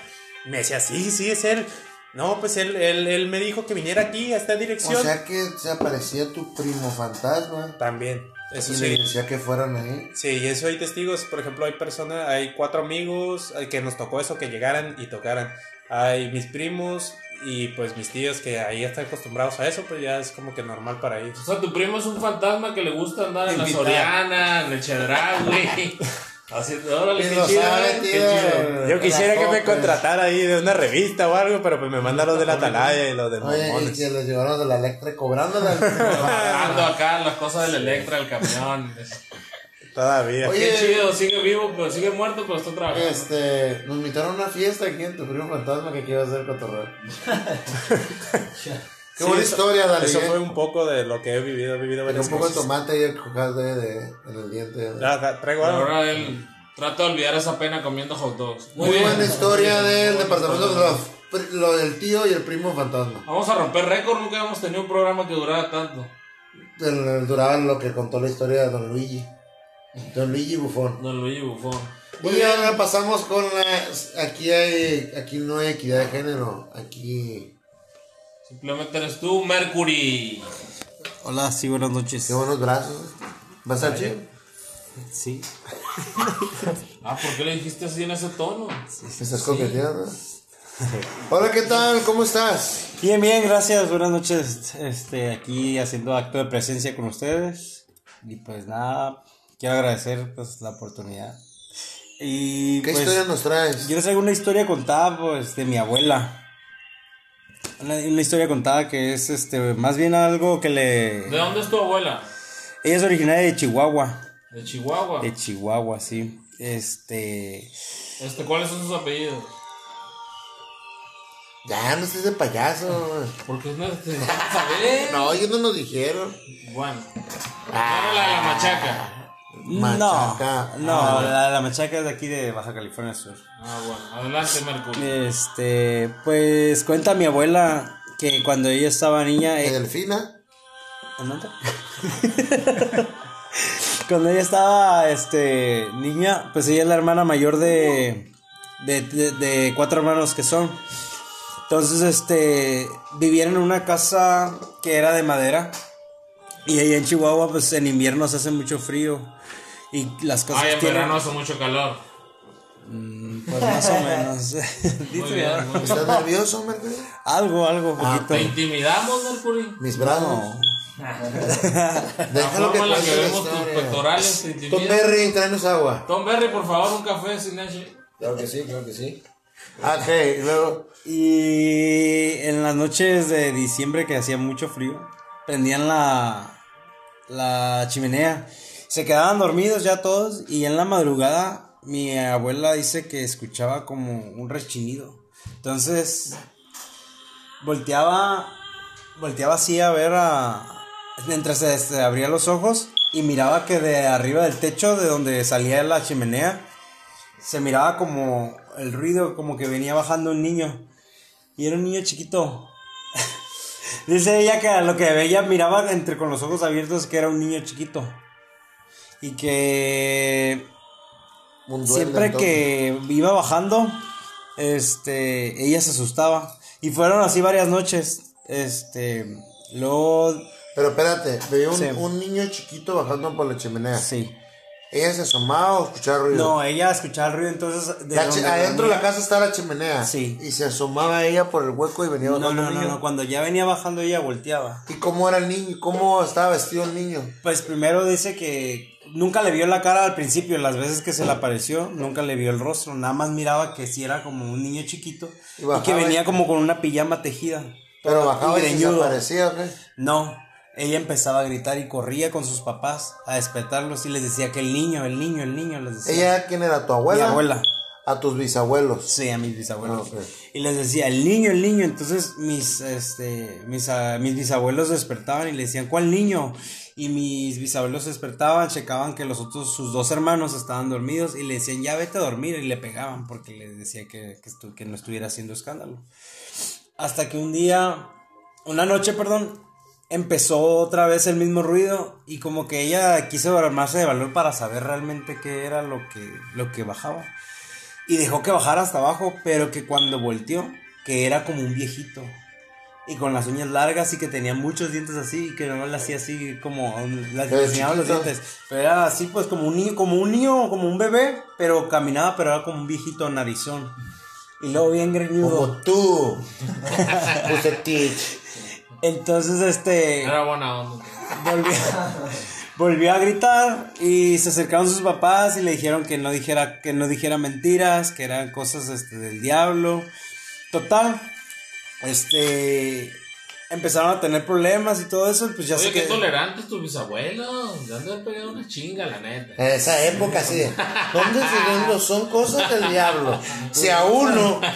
Y me decía, sí, sí, es él. No, pues él, él, él me dijo que viniera aquí a esta dirección. O sea que se aparecía tu primo fantasma. También, eso y sí. decía que fueran ahí. Sí, y eso hay testigos. Por ejemplo, hay personas, hay cuatro amigos eh, que nos tocó eso, que llegaran y tocaran. Hay mis primos y pues mis tíos que ahí están acostumbrados a eso, pues ya es como que normal para ellos. O sea, tu primo es un fantasma que le gusta andar en la. Soriana, en el Chedraui. Así, órale, Y qué lo chido, sabe, eh, qué chido. Yo quisiera que me contratara ahí de una revista o algo, pero pues me mandan los de la Atalaya y los de Oye, y que los llevaron de la Electra cobrándola. Ando acá las cosas del Electra, el camión. Todavía. Oye, Qué chido, sigue vivo, pero sigue muerto, pero está trabajando. Este, nos invitaron a una fiesta aquí en tu primo fantasma que quiero hacer cotorreo. Qué Sí, buena eso- historia, Dale. Eso ¿eh? fue un poco de lo que he vivido. He vivido varias un poco de cosas. tomate y el cocal de, de- en el diente. Ya, ya, traigo algo. Ahora él trata de olvidar esa pena comiendo hot dogs. Muy, buena historia del departamento de los- lo del tío y el primo fantasma. Vamos a romper récord, nunca hemos tenido un programa que durara tanto. El, el duraba lo que contó la historia de Don Luigi. Don Luigi Bufón. Don Luigi Bufón. Y ahora pasamos con la. Aquí hay. Aquí no hay equidad de género. Aquí. Simplemente eres tú, Mercury. Hola, sí, buenas noches. Qué buenos brazos. ¿Va a chido? Sí. Ah, ¿por qué le dijiste así en ese tono? ¿Me estás coqueteando? Hola, ¿qué tal? ¿Cómo estás? Bien, bien, gracias. Buenas noches. Este, aquí haciendo acto de presencia con ustedes. Y pues nada, quiero agradecer pues la oportunidad. Y ¿Qué pues, historia nos traes? Yo les traigo una historia contada pues de mi abuela. Una, una historia contada que es este más bien algo que le ¿De dónde es tu abuela? ella es originaria de Chihuahua, De Chihuahua. de Chihuahua, sí. Este Este, ¿Cuáles son sus apellidos? Ya, no estés de payaso. Porque no te saber. No, ellos no nos dijeron. Bueno. Ahora la la machaca. Machaca. No, no, Ah. la, la machaca es de aquí de Baja California Sur. Ah, bueno. Adelante, Mercury. Este, pues cuenta mi abuela que cuando ella estaba niña, ¿De eh, Delfina? ¿en dónde? cuando ella estaba, este, niña, pues ella es la hermana mayor de, de, de- de cuatro hermanos que son. Entonces, este, vivían en una casa que era de madera. Y allá en Chihuahua, pues en invierno se hace mucho frío. Y las cosas Ay, en tienen- verano hace mucho calor. Pues más o menos. Muy Dice, bien, muy bien. ¿Estás nervioso, Mercury? Algo, algo, Ah, poquito. ¿Te intimidamos, Mercury? Mis brazos. Déjalo que forma en la que vemos tus pectorales te Tom. Berry, tráenos agua. Tom Berry, por favor, un café sin leche. Claro que sí, claro que sí. Ok, y luego. Y en las noches de diciembre que hacía mucho frío, prendían la, la chimenea. Se quedaban dormidos ya todos y en la madrugada mi abuela dice que escuchaba como un rechinido. Entonces volteaba, volteaba así a ver a... Mientras se, se abría los ojos y miraba que de arriba del techo de donde salía la chimenea se miraba como el ruido, como que venía bajando un niño. Y era un niño chiquito. Dice ella que lo que ella miraba entre con los ojos abiertos que era un niño chiquito. Y que Un siempre que iba bajando, este, ella se asustaba. Y fueron así varias noches. Este, luego, Pero espérate, veía un, Sí. un niño chiquito bajando por la chimenea. sí. ¿Ella se asomaba o escuchaba ruido? No, ella escuchaba el ruido, entonces... de La adentro de la casa está la chimenea. Sí. Y se asomaba ella por el hueco y venía No, bajando no, no, no, cuando ya venía bajando ella volteaba. ¿Y cómo era el niño? ¿Cómo estaba vestido el niño? Pues primero dice que nunca le vio la cara al principio, las veces que se le apareció, nunca le vio el rostro, nada más miraba que sí era como un niño chiquito Y que venía y- como con una pijama tejida. Pero bajaba y, desaparecía, ¿o qué? No, ella empezaba a gritar y corría con sus papás a despertarlos y les decía que el niño, el niño, el niño, les decía. ¿Ella quién era? ¿Tu abuela? Mi abuela. A tus bisabuelos. Sí, a mis bisabuelos. Ah. Y les decía, el niño, el niño. Entonces mis, este, mis, ah, mis bisabuelos despertaban y le decían, ¿cuál niño? Y mis bisabuelos despertaban, checaban que los otros, sus dos hermanos estaban dormidos y le decían, ya vete a dormir. Y le pegaban porque le decía que, que, estu- que no estuviera haciendo escándalo. Hasta que un día, una noche, perdón, empezó otra vez el mismo ruido y como que ella quiso armarse de valor para saber realmente qué era lo que, lo que bajaba. Y dejó que bajara hasta abajo, pero que cuando volteó, que era como un viejito. Y con las uñas largas y que tenía muchos dientes así, y que no le hacía así como, le Pero enseñaba los dientes. Pero era así pues como un niño, como un niño, como un bebé, pero caminaba, pero era como un viejito narizón. Y luego bien greñudo. Como tú. Entonces, este... Era buena onda. volvió, volvió a gritar y se acercaron sus papás y le dijeron que no dijera que no dijera mentiras, que eran cosas este, del diablo. Total, este empezaron a tener problemas y todo eso, pues ya Oye, sé qué que tolerantes tus bisabuelos. Ya han de haber pegado una chinga, la neta. En esa época, sí. de, ¿Dónde se Son cosas del diablo. Si a uno.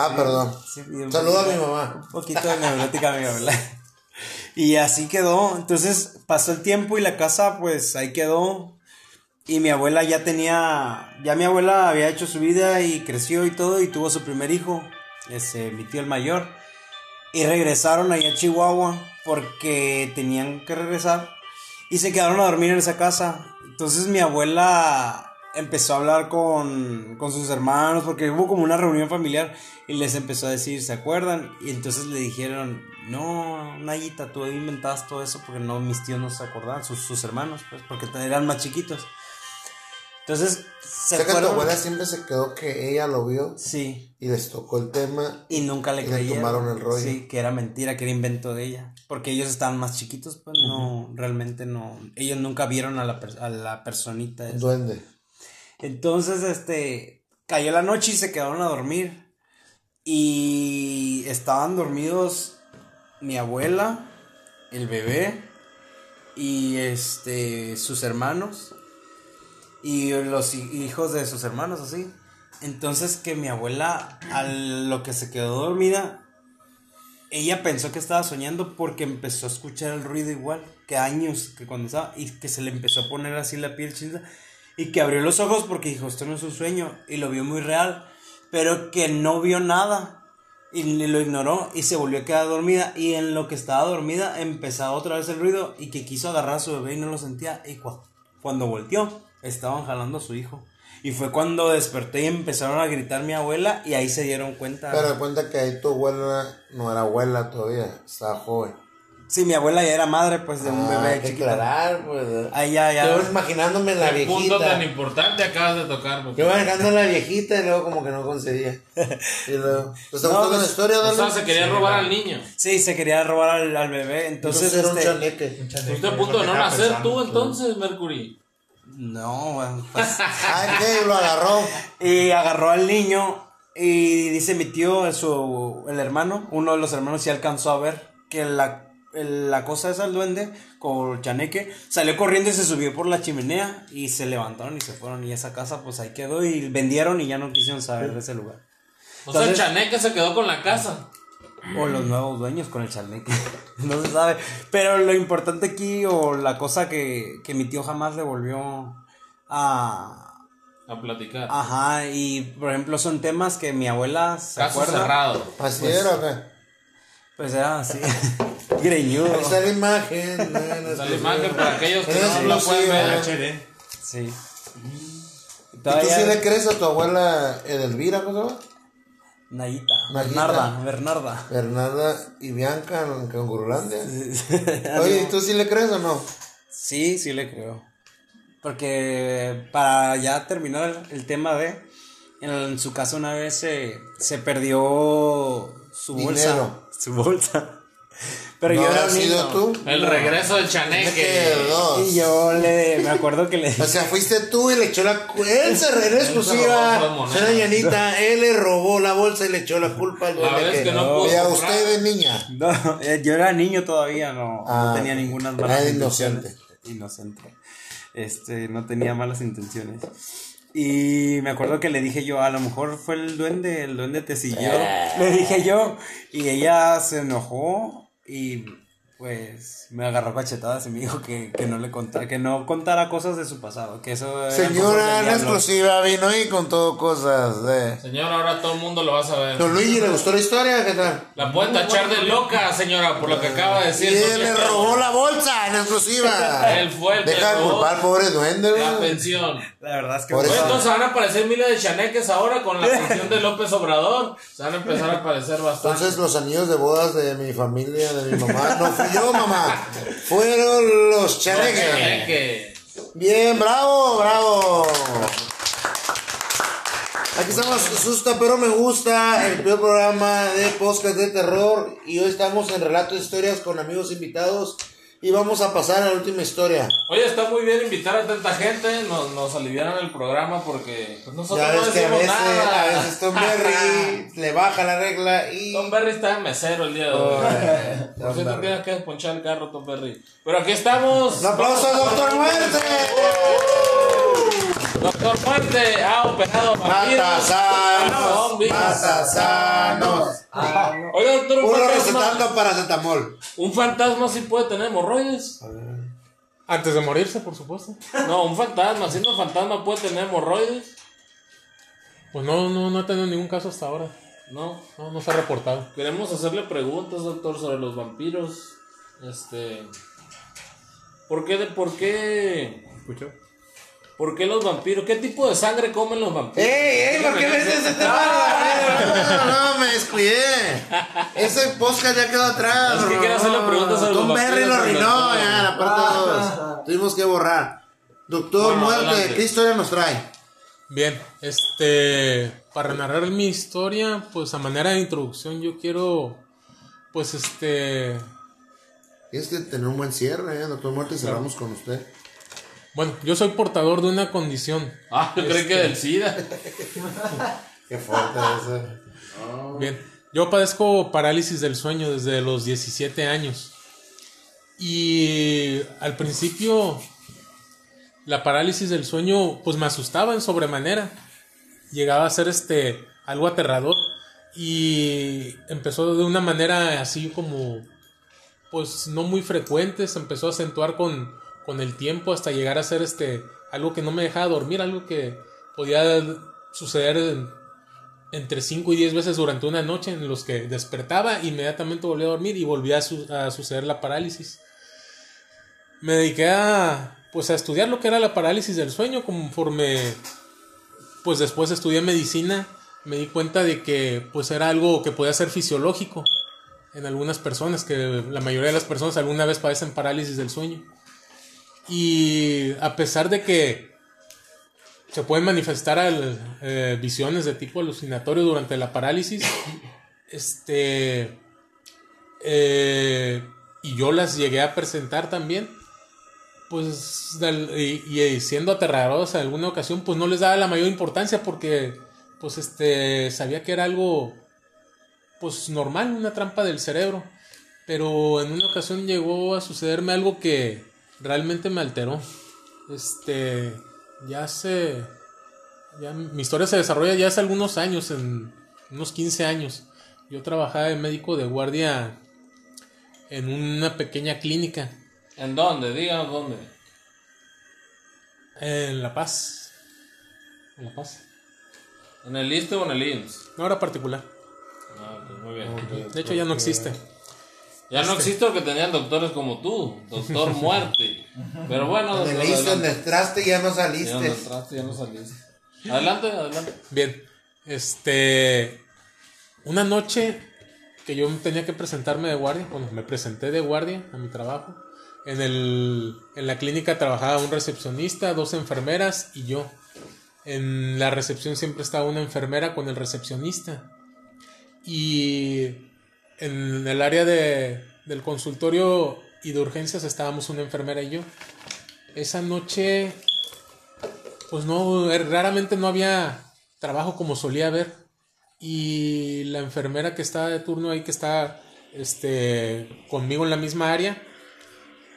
Ah, perdón. Sí, bien, Saludo a mi mamá. un poquito de neurótica mi abuela. Y así quedó. Entonces pasó el tiempo y la casa, pues ahí quedó. Y mi abuela ya tenía, ya mi abuela había hecho su vida y creció y todo y tuvo su primer hijo, ese, mi tío el mayor. Y regresaron allá a Chihuahua porque tenían que regresar y se quedaron a dormir en esa casa. Entonces mi abuela empezó a hablar con, con sus hermanos porque hubo como una reunión familiar y les empezó a decir, ¿se acuerdan? Y entonces le dijeron, no, Nayita, tú inventaste todo eso porque no, mis tíos no se acordaban, sus, sus hermanos, pues, porque eran más chiquitos. Entonces, se Sé que tu abuela siempre se quedó que ella lo vio Sí, y les tocó el tema. y nunca le Y le creyeron. tumbaron el rollo. Sí, que era mentira, que era invento de ella. Porque ellos estaban más chiquitos, pues no, realmente no. Ellos nunca vieron a la, per- a la personita. esa. Duende. Entonces, este, cayó la noche y se quedaron a dormir. Y estaban dormidos mi abuela, el bebé y este, sus hermanos y los hi- hijos de sus hermanos, así. Entonces que mi abuela, a lo que se quedó dormida, ella pensó que estaba soñando porque empezó a escuchar el ruido igual que años que cuando estaba y que se le empezó a poner así la piel chinita y que abrió los ojos porque dijo esto no es un sueño y lo vio muy real pero que no vio nada y lo ignoró y se volvió a quedar dormida y en lo que estaba dormida empezaba otra vez el ruido y que quiso agarrar a su bebé y no lo sentía y cua- cuando volteó estaban jalando a su hijo y fue cuando desperté y empezaron a gritar mi abuela y ahí se dieron cuenta Pero de cuenta que ahí tu abuela no era abuela todavía, estaba joven. Sí, mi abuela ya era madre, pues, de un Ah, bebé chiquito. aclarar, pues. Ahí ya, ya. Yo imaginándome la ¿Qué punto viejita. tan importante acabas de tocar? porque- Yo imaginando a la viejita y luego como que no conseguía. Y luego, ¿te está No, pues, la historia, O sea, se quería robar al niño. Sí, se quería robar al, al bebé, entonces, era un este... chaneque. Estuviste a punto de no nacer tú entonces, Mercury. No, bueno, pues... Ay, ¿qué? Lo agarró. y agarró al niño y dice mi tío, su, el hermano, uno de los hermanos sí alcanzó a ver que la, el- la cosa esa, el duende, con el chaneque, salió corriendo y se subió por la chimenea y se levantaron y se fueron y esa casa pues ahí quedó y vendieron y ya no quisieron saber de ese lugar. O sea, el chaneque se quedó con la casa. O los nuevos dueños con el chaneque. no se sabe. Pero lo importante aquí, o la cosa que, que mi tío jamás le volvió a. A platicar. Ajá, y por ejemplo, son temas que mi abuela se Caso acuerda. cerrado. Así era, ¿o qué? Pues era así. Greñudo. Ahí está la imagen. no, no Esa es la imagen para aquellos que no la pueden ver. HD. Sí. ¿Y tú sí le crees a tu abuela Edelvira, cómo se llama? Nayita. Bernarda. Bernarda. Bernarda y Bianca en Cangurulandia. Oye, ¿y tú sí le crees o no? Sí, sí le creo. Porque para ya terminar el tema de, en su casa una vez se, se perdió su bolsa. Dinero. Su bolsa. Pero ¿No yo era niño. sido tú? El regreso del chaneque. Y yo le, me acuerdo que le O sea, fuiste tú y le echó la cu- Él se en exclusiva. Señora Yanita, él le robó la bolsa y le echó la culpa al vez que no pudo Y a usted de niña. No, eh, yo era niño todavía, no, Ah, no tenía ninguna malas era intenciones. Inocente. Este, no tenía malas intenciones. Y me acuerdo que le dije yo, a lo mejor fue el duende, el duende te siguió. Le dije yo, y ella se enojó y pues me agarró cachetadas y me dijo que, que no le contara, que no contara cosas de su pasado, que eso Señora en exclusiva vino y contó cosas de. Señor, ahora todo el mundo lo va a saber. Don Luigi, ¿le gustó la historia? ¿Qué tal? La pueden tachar de loca, señora, por lo que acaba de Y decir. él le robó la bolsa en exclusiva. Él fue el que Deja de culpar pobre duende, La güey. pensión. La verdad es que Por Pues eso- entonces van a aparecer miles de chaneques ahora con la pensión de López Obrador. Se van a empezar a aparecer bastante. Entonces los anillos de bodas de mi familia, de mi mamá, no yo, mamá. Fueron los chaneques. Chaneque. Bien, bravo, bravo. Aquí estamos, asusta, pero me gusta el primer programa de podcast de terror. Y hoy estamos en Relato de Historias con amigos invitados. Y vamos a pasar a la última historia. Oye, está muy bien invitar a tanta gente. Nos, nos aliviaron el programa porque pues, nosotros Ya no ves que a decimos veces, nada. a veces Tom Berry le baja la regla y. Tom Berry está en mesero el día de hoy. Por cierto, tienes que ponchar el carro, Tom Berry. Pero aquí estamos. ¡Un aplauso Doctor Muerte! Doctor Muerte ha operado vampiros, Matasanos, matasanos. Oiga, doctor, un Puro fantasma, recetando paracetamol. un fantasma sí puede tener hemorroides. Antes de morirse, por supuesto. No, un fantasma, siendo fantasma puede tener hemorroides. Pues no, no, no he tenido ningún caso hasta ahora. No, No, no se ha reportado. queremos hacerle preguntas, doctor, sobre los vampiros. Este. ¿Por qué, de, por qué, ¿Escuchó? Por qué los vampiros? ¿Qué tipo de sangre comen los vampiros? ¡Ey, ey! ¿Por qué ves ese tema? No, no, me descuidé. Ese podcast ya quedó atrás. Es que bro. quiero hacerle preguntas Tom los Berry lo vampiros, arruinó, ya, la parte 2. Tuvimos que borrar. Doctor Bueno, Muerte, adelante. ¿qué historia nos trae? Bien, este, para narrar mi historia, pues a manera de introducción yo quiero, pues este, Tienes que tener un buen cierre, ¿eh? Doctor Muerte, y cerramos con usted. Bueno, yo soy portador de una condición. Ah, yo creí que del SIDA. Qué fuerte eso. Bien, yo padezco parálisis del sueño desde los 17 años. Y al principio la parálisis del sueño pues me asustaba en sobremanera. Llegaba a ser este algo aterrador y empezó de una manera así como pues no muy frecuente, se empezó a acentuar con, con el tiempo hasta llegar a ser este algo que no me dejaba dormir, algo que podía suceder en- entre 5 y 10 veces durante una noche en los que despertaba, inmediatamente volvía a dormir y volvía a, su- a suceder la parálisis. Me dediqué a pues a estudiar lo que era la parálisis del sueño conforme pues después estudié medicina, me di cuenta de que pues era algo que podía ser fisiológico en algunas personas, que la mayoría de las personas alguna vez padecen parálisis del sueño. Y a pesar de que se pueden manifestar al- eh, visiones de tipo alucinatorio durante la parálisis, este, eh, y yo las llegué a presentar también, pues, y, y siendo aterradoras en alguna ocasión, pues no les daba la mayor importancia porque, pues, este, sabía que era algo, pues, normal, una trampa del cerebro. Pero en una ocasión llegó a sucederme algo que realmente me alteró. Este, ya hace, ya mi historia se desarrolla ya hace algunos años, en unos 15 años. Yo trabajaba de médico de guardia en una pequeña clínica ¿En dónde? Díganos dónde. en La Paz. En La Paz. ¿En el ISTE o en el IMSS? No era particular. Ah, pues muy bien. De hecho ya no existe. Ya no existe lo que tenían doctores como tú, doctor muerte. Pero bueno, En el adelante. listo, en el traste ya no Ya no saliste. entraste, ya no saliste. Adelante, adelante. Bien, este, una noche que yo tenía que presentarme de guardia, bueno, me presenté de guardia a mi trabajo. En, el, en la clínica trabajaba un recepcionista, dos enfermeras y yo. En la recepción siempre estaba una enfermera con el recepcionista. Y en el área de, del consultorio y de urgencias estábamos una enfermera y yo. Esa noche, pues no, er, raramente no había trabajo como solía haber. Y la enfermera que estaba de turno ahí, que está este, conmigo en la misma área,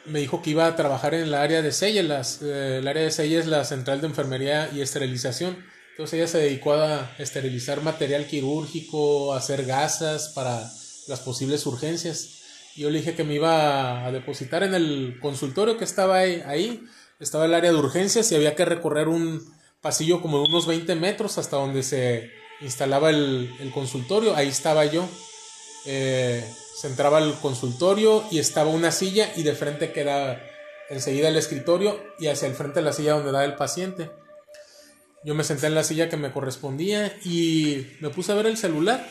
me dijo que iba a trabajar en el área de Selle. Las, eh, el área de Selle es la central de enfermería y esterilización. Entonces ella se dedicó a esterilizar material quirúrgico, hacer gasas para las posibles urgencias. Yo le dije que me iba a depositar en el consultorio que estaba ahí. Estaba el área de urgencias y había que recorrer un pasillo como de unos 20 metros hasta donde se instalaba el, consultorio. Ahí estaba yo. Eh, se entraba al consultorio y estaba una silla y de frente queda enseguida el escritorio y hacia el frente la silla donde da el paciente. Yo me senté en la silla que me correspondía y me puse a ver el celular.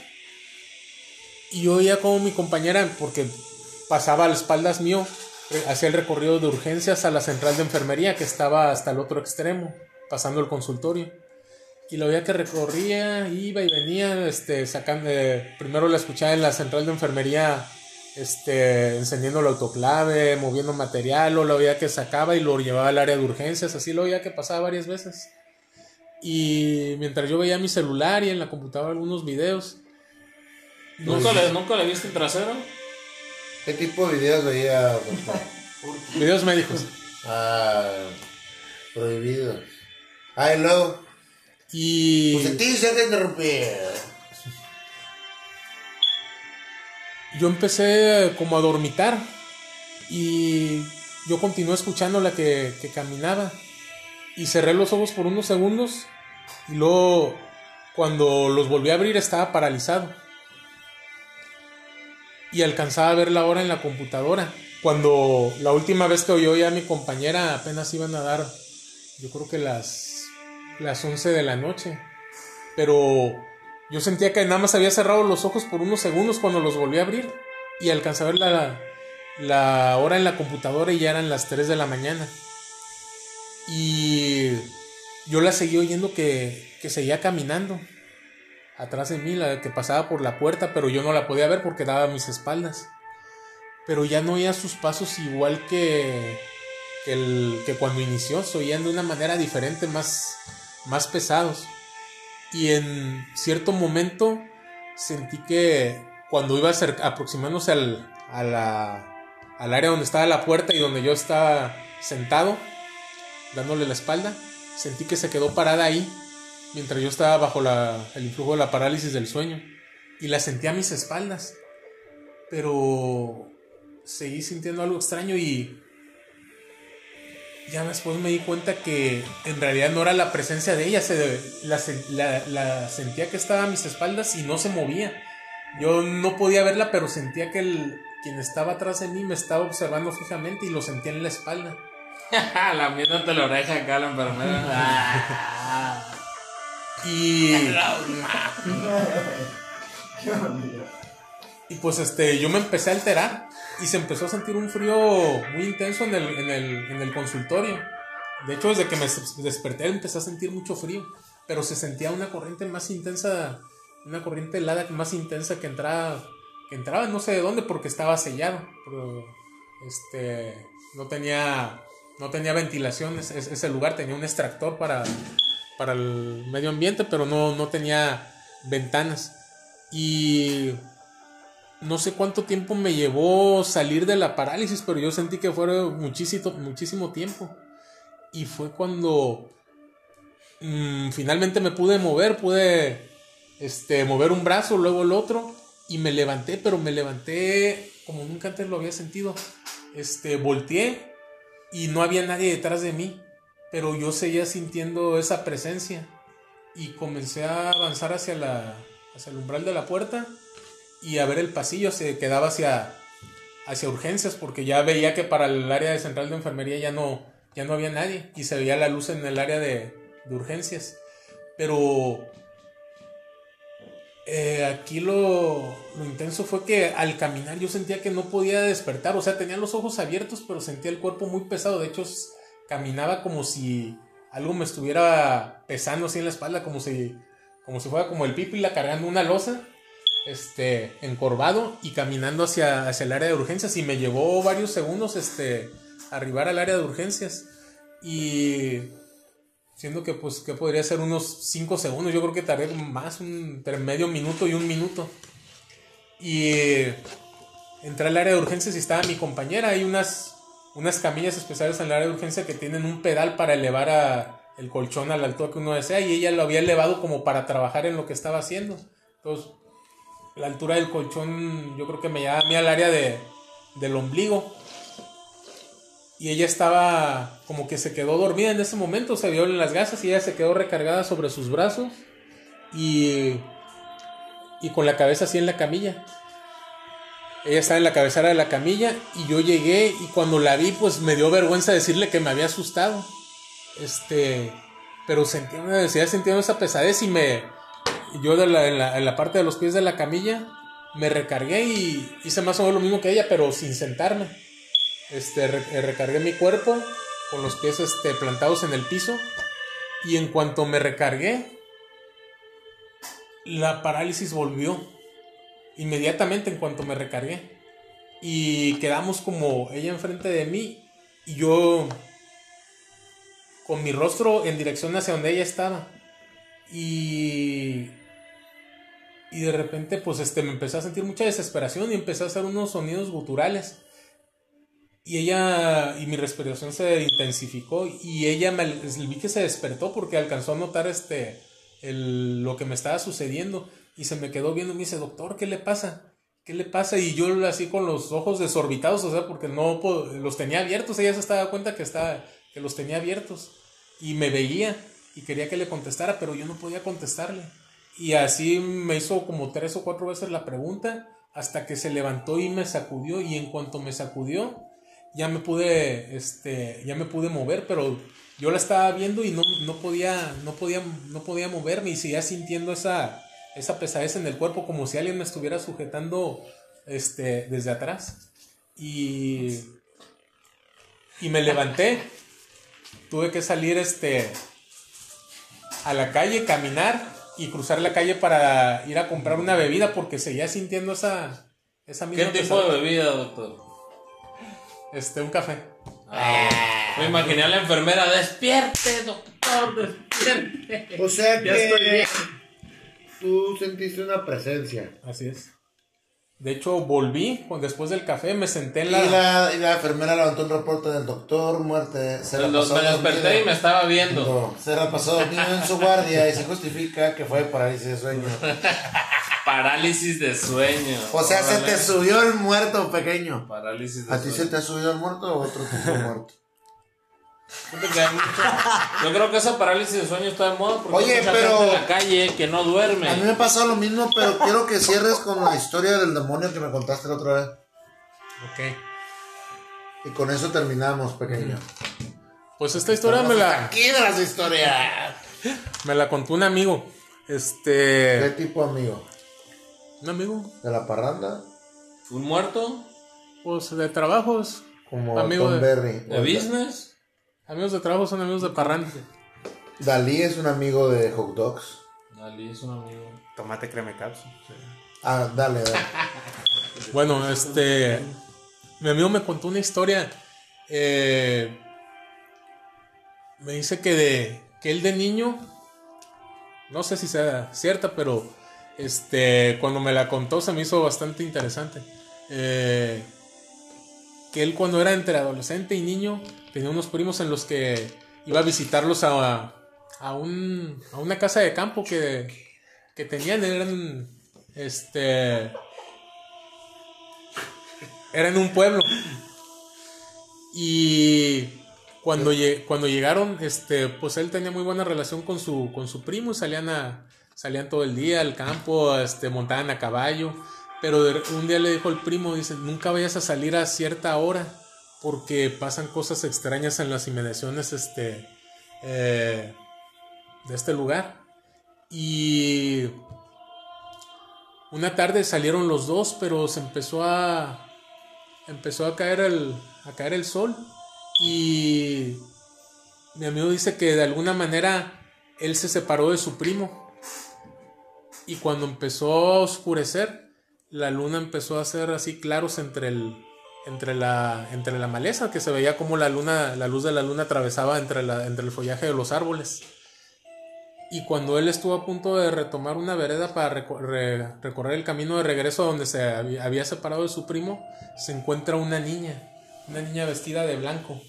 Y oía como mi compañera, porque pasaba a espaldas mío, eh, hacía el recorrido de urgencias a la central de enfermería que estaba hasta el otro extremo, pasando el consultorio. Y lo veía que recorría, iba y venía, este, sacando, eh, primero la escuchaba en la central de enfermería, este, encendiendo el autoclave, moviendo material, o lo veía que sacaba y lo llevaba al área de urgencias, así lo veía que pasaba varias veces. Y mientras yo veía mi celular y en la computadora algunos videos, ¿Nunca, le, ¿Nunca le viste el trasero? ¿Qué tipo de videos veía? videos médicos. Ah, prohibidos. Ay, luego. Y Pues a ti se te interrumpí. yo empecé como a dormitar y yo continué escuchando la que, que caminaba y cerré los ojos por unos segundos y luego cuando los volví a abrir estaba paralizado y alcanzaba a ver la hora en la computadora. Cuando la última vez que oyó a mi compañera apenas iban a dar yo creo que las las 11 de la noche. Pero yo sentía que nada más había cerrado los ojos por unos segundos cuando los volví a abrir y alcancé a ver la, la hora en la computadora y ya eran las 3 de la mañana. Y yo la seguí oyendo que, que seguía caminando atrás de mí, la que pasaba por la puerta, pero yo no la podía ver porque daba mis espaldas. Pero ya no oía sus pasos igual que, que, el, que cuando inició, se oían de una manera diferente, más, más pesados. Y en cierto momento sentí que cuando iba aproximándose al, al área donde estaba la puerta y donde yo estaba sentado, dándole la espalda, sentí que se quedó parada ahí mientras yo estaba bajo la, el influjo de la parálisis del sueño. Y la sentí a mis espaldas. Pero seguí sintiendo algo extraño y ya después me di cuenta que en realidad no era la presencia de ella, se, la, la- la sentía que estaba a mis espaldas y no se movía. Yo no podía verla, pero sentía que el, quien estaba atrás de mí me estaba observando fijamente y lo sentía en la espalda. Lamiéndote la oreja acá la enfermera. Y, y pues este, yo me empecé a alterar y se empezó a sentir un frío muy intenso en el, en el, en el consultorio. De hecho, desde que me des- desperté empecé a sentir mucho frío, pero se sentía una corriente más intensa, una corriente helada más intensa que entraba, que entraba no sé de dónde porque estaba sellado, pero este, no tenía, no tenía ventilación ese lugar, tenía un extractor para, para el medio ambiente, pero no, no tenía ventanas. Y no sé cuánto tiempo me llevó salir de la parálisis, pero yo sentí que fue muchísimo, muchísimo tiempo. Y fue cuando mm, finalmente me pude mover, pude este, mover un brazo, luego el otro, y me levanté, pero me levanté como nunca antes lo había sentido. Este, volteé y no había nadie detrás de mí, pero yo seguía sintiendo esa presencia y comencé a avanzar hacia la hacia el umbral de la puerta y a ver el pasillo se quedaba hacia hacia urgencias porque ya veía que para el área de central de enfermería ya no ya no había nadie y se veía la luz en el área de, de urgencias. Pero eh, aquí lo, lo intenso fue que al caminar yo sentía que no podía despertar, o sea, tenía los ojos abiertos, pero sentía el cuerpo muy pesado, de hecho caminaba como si algo me estuviera pesando así en la espalda, como si, como si fuera como el pipila cargando una losa, este, encorvado y caminando hacia, hacia el área de urgencias y me llevó varios segundos, este, arribar al área de urgencias y siendo que pues que podría ser unos 5 segundos, yo creo que tardé más, un, entre medio minuto y un minuto. Y entré al área de urgencias y estaba mi compañera, hay unas, unas camillas especiales en el área de urgencia que tienen un pedal para elevar a, el colchón a la altura que uno desea y ella lo había elevado como para trabajar en lo que estaba haciendo. Entonces, la altura del colchón yo creo que me llevaba a mí al área de, del ombligo. Y ella estaba como que se quedó dormida en ese momento, se vio en las gasas y ella se quedó recargada sobre sus brazos y, y con la cabeza así en la camilla. Ella estaba en la cabecera de la camilla y yo llegué y cuando la vi pues me dio vergüenza decirle que me había asustado. Este, pero sentí una necesidad sintiendo esa pesadez y me, yo en, la, en la parte de los pies de la camilla me recargué y hice más o menos lo mismo que ella, pero sin sentarme. Este, re- recargué mi cuerpo con los pies este, plantados en el piso y en cuanto me recargué, la parálisis volvió inmediatamente en cuanto me recargué. Y quedamos como ella enfrente de mí y yo con mi rostro en dirección hacia donde ella estaba. Y y de repente pues este me empecé a sentir mucha desesperación y empecé a hacer unos sonidos guturales. Y ella y mi respiración se intensificó y ella me vi que se despertó porque alcanzó a notar este el- lo que me estaba sucediendo y se me quedó viendo y me dice doctor qué le pasa qué le pasa y yo así con los ojos desorbitados o sea porque no los tenía abiertos ella se estaba cuenta que estaba que los tenía abiertos y me veía y quería que le contestara pero yo no podía contestarle. Y así me hizo como tres o cuatro veces la pregunta hasta que se levantó y me sacudió y en cuanto me sacudió ya me pude este ya me pude mover pero yo la estaba viendo y no, no podía no podía no podía moverme y seguía sintiendo esa esa pesadez en el cuerpo como si alguien me estuviera sujetando este desde atrás y y me levanté tuve que salir este a la calle caminar y cruzar la calle para ir a comprar una bebida porque seguía sintiendo esa esa ¿Qué tipo de bebida, doctor? este un café Ah, me imaginé a la enfermera, despierte, doctor, despierte. O sea Ya estoy que bien. Tú sentiste una presencia. Así es. De hecho, volví después del café, me senté en Y la... la, y la enfermera levantó un reporte del doctor, muerte. Se la Me, pasó me desperté y me estaba viendo. No, Se la pasó dormido en su guardia y se justifica que fue parálisis de sueño. Parálisis de sueño. O sea, se te subió el muerto pequeño. Parálisis de ¿A ti se te ha subido el muerto o otro tipo muerto? Yo creo que esa parálisis de sueño está de moda porque Oye, hay mucha pero- gente en la calle que no duerme. A mí me pasa lo mismo, pero quiero que cierres con la historia del demonio que me contaste la otra vez. Ok. Y con eso terminamos, pequeño. Pues esta historia me la, Aquí de las historias. me la contó un amigo. ¿Qué Este... tipo amigo? Un amigo, ¿De la parranda? ¿Un muerto? pues de trabajos. Como Amigo Tom de- Berry. ¿De business? Amigos de trabajo son amigos de parranda. Dalí es un amigo de hot dogs. Ali es un amigo. Tomate creme capsu. Ah, dale, dale. Bueno, este. Mi amigo me contó una historia. eh, me dice que de. que él de niño. No sé si sea cierta, pero. Este. Cuando me la contó se me hizo bastante interesante. Eh, que él cuando era entre adolescente y niño. Tenía unos primos en los que iba a visitarlos a. a un. a una casa de campo que. que tenían. Eran. Este era en un pueblo. Y cuando, lle- cuando llegaron, este, pues él tenía muy buena relación con su, con su primo salían, a, salían todo el día al campo, este, montaban a caballo. Pero un día le dijo el primo, dice, nunca vayas a salir a cierta hora porque pasan cosas extrañas en las inmediaciones este, eh, de este lugar. Y una tarde salieron los dos, pero se empezó a empezó a caer el a caer el sol y mi amigo dice que de alguna manera él se separó de su primo Y cuando empezó a oscurecer, la luna empezó a hacer así claros entre el entre la entre la maleza que se veía como la luna la luz de la luna atravesaba entre la entre el follaje de los árboles. Y cuando él estuvo a punto de retomar una vereda para reco- re- recorrer el camino de regreso a donde se había, separado de su primo, se encuentra una niña, una niña vestida de blanco.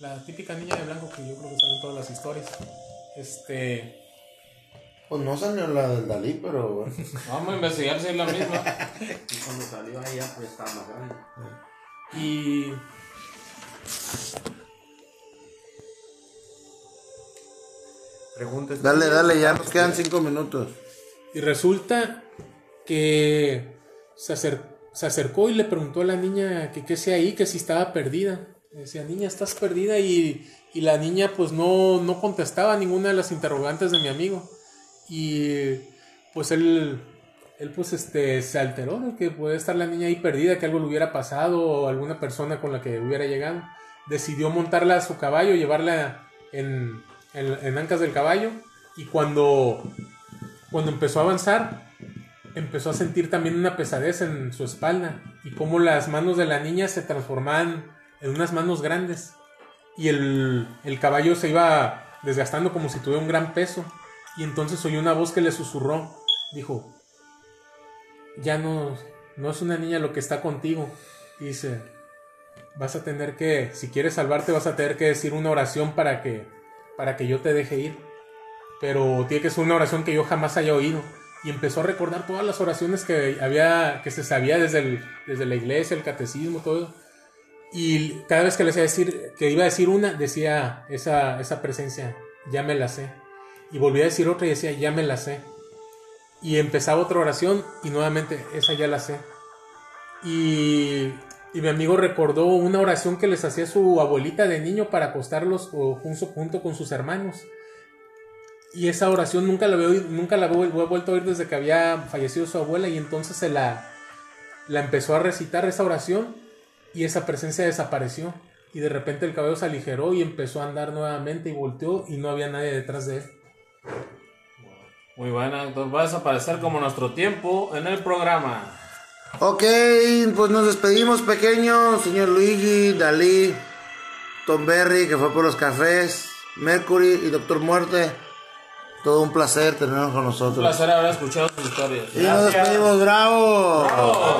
La típica niña de blanco que yo creo que sale en todas las historias. Este, Pues no salió la del Dalí, pero bueno. Vamos a investigar si es la misma. Y cuando salió ahí ya pues estaba más grande. Y Preguntas. Dale, dale, ya nos quedan cinco minutos. Y resulta que se, acer- se acercó y le preguntó a la niña que qué hacía ahí, que si estaba perdida. Le decía, niña, estás perdida. Y, y la niña pues no, no contestaba ninguna de las interrogantes de mi amigo. Y pues él, él pues este, se alteró de que puede estar la niña ahí perdida, que algo le hubiera pasado o alguna persona con la que hubiera llegado. Decidió montarla a su caballo, llevarla en, en, en ancas del caballo. Y cuando cuando empezó a avanzar, empezó a sentir también una pesadez en su espalda y cómo las manos de la niña se transformaban en unas manos grandes y el, el caballo se iba desgastando como si tuviera un gran peso y entonces oyó una voz que le susurró, dijo, ya no, no es una niña lo que está contigo, dice, vas a tener que, si quieres salvarte vas a tener que decir una oración para que, para que yo te deje ir pero tiene que ser una oración que yo jamás haya oído. Y empezó a recordar todas las oraciones que había, que se sabía desde, desde la iglesia, el catecismo, todo. Y cada vez que le decía decir, que iba a decir una, decía esa, esa presencia, ya me la sé. Y volvía a decir otra y decía, ya me la sé. Y empezaba otra oración y nuevamente, esa ya la sé. Y, y mi amigo recordó una oración que les hacía su abuelita de niño para acostarlos o junto, junto con sus hermanos. Y esa oración nunca la, veo, nunca la veo- he vuelto a oír desde que había fallecido su abuela y entonces se la, la empezó a recitar esa oración y esa presencia desapareció. Y de repente el cabello se aligeró y empezó a andar nuevamente y volteó y no había nadie detrás de él. Muy buena, entonces va a desaparecer como nuestro tiempo en el programa. Ok, pues nos despedimos, pequeños. Señor Luigi, Dalí, Tom Berry, que fue por los cafés, Mercury y Doctor Muerte. Todo un placer tenerlos con Un nosotros. placer haber escuchado sus historias. Y nos despedimos, bravo. Bravo.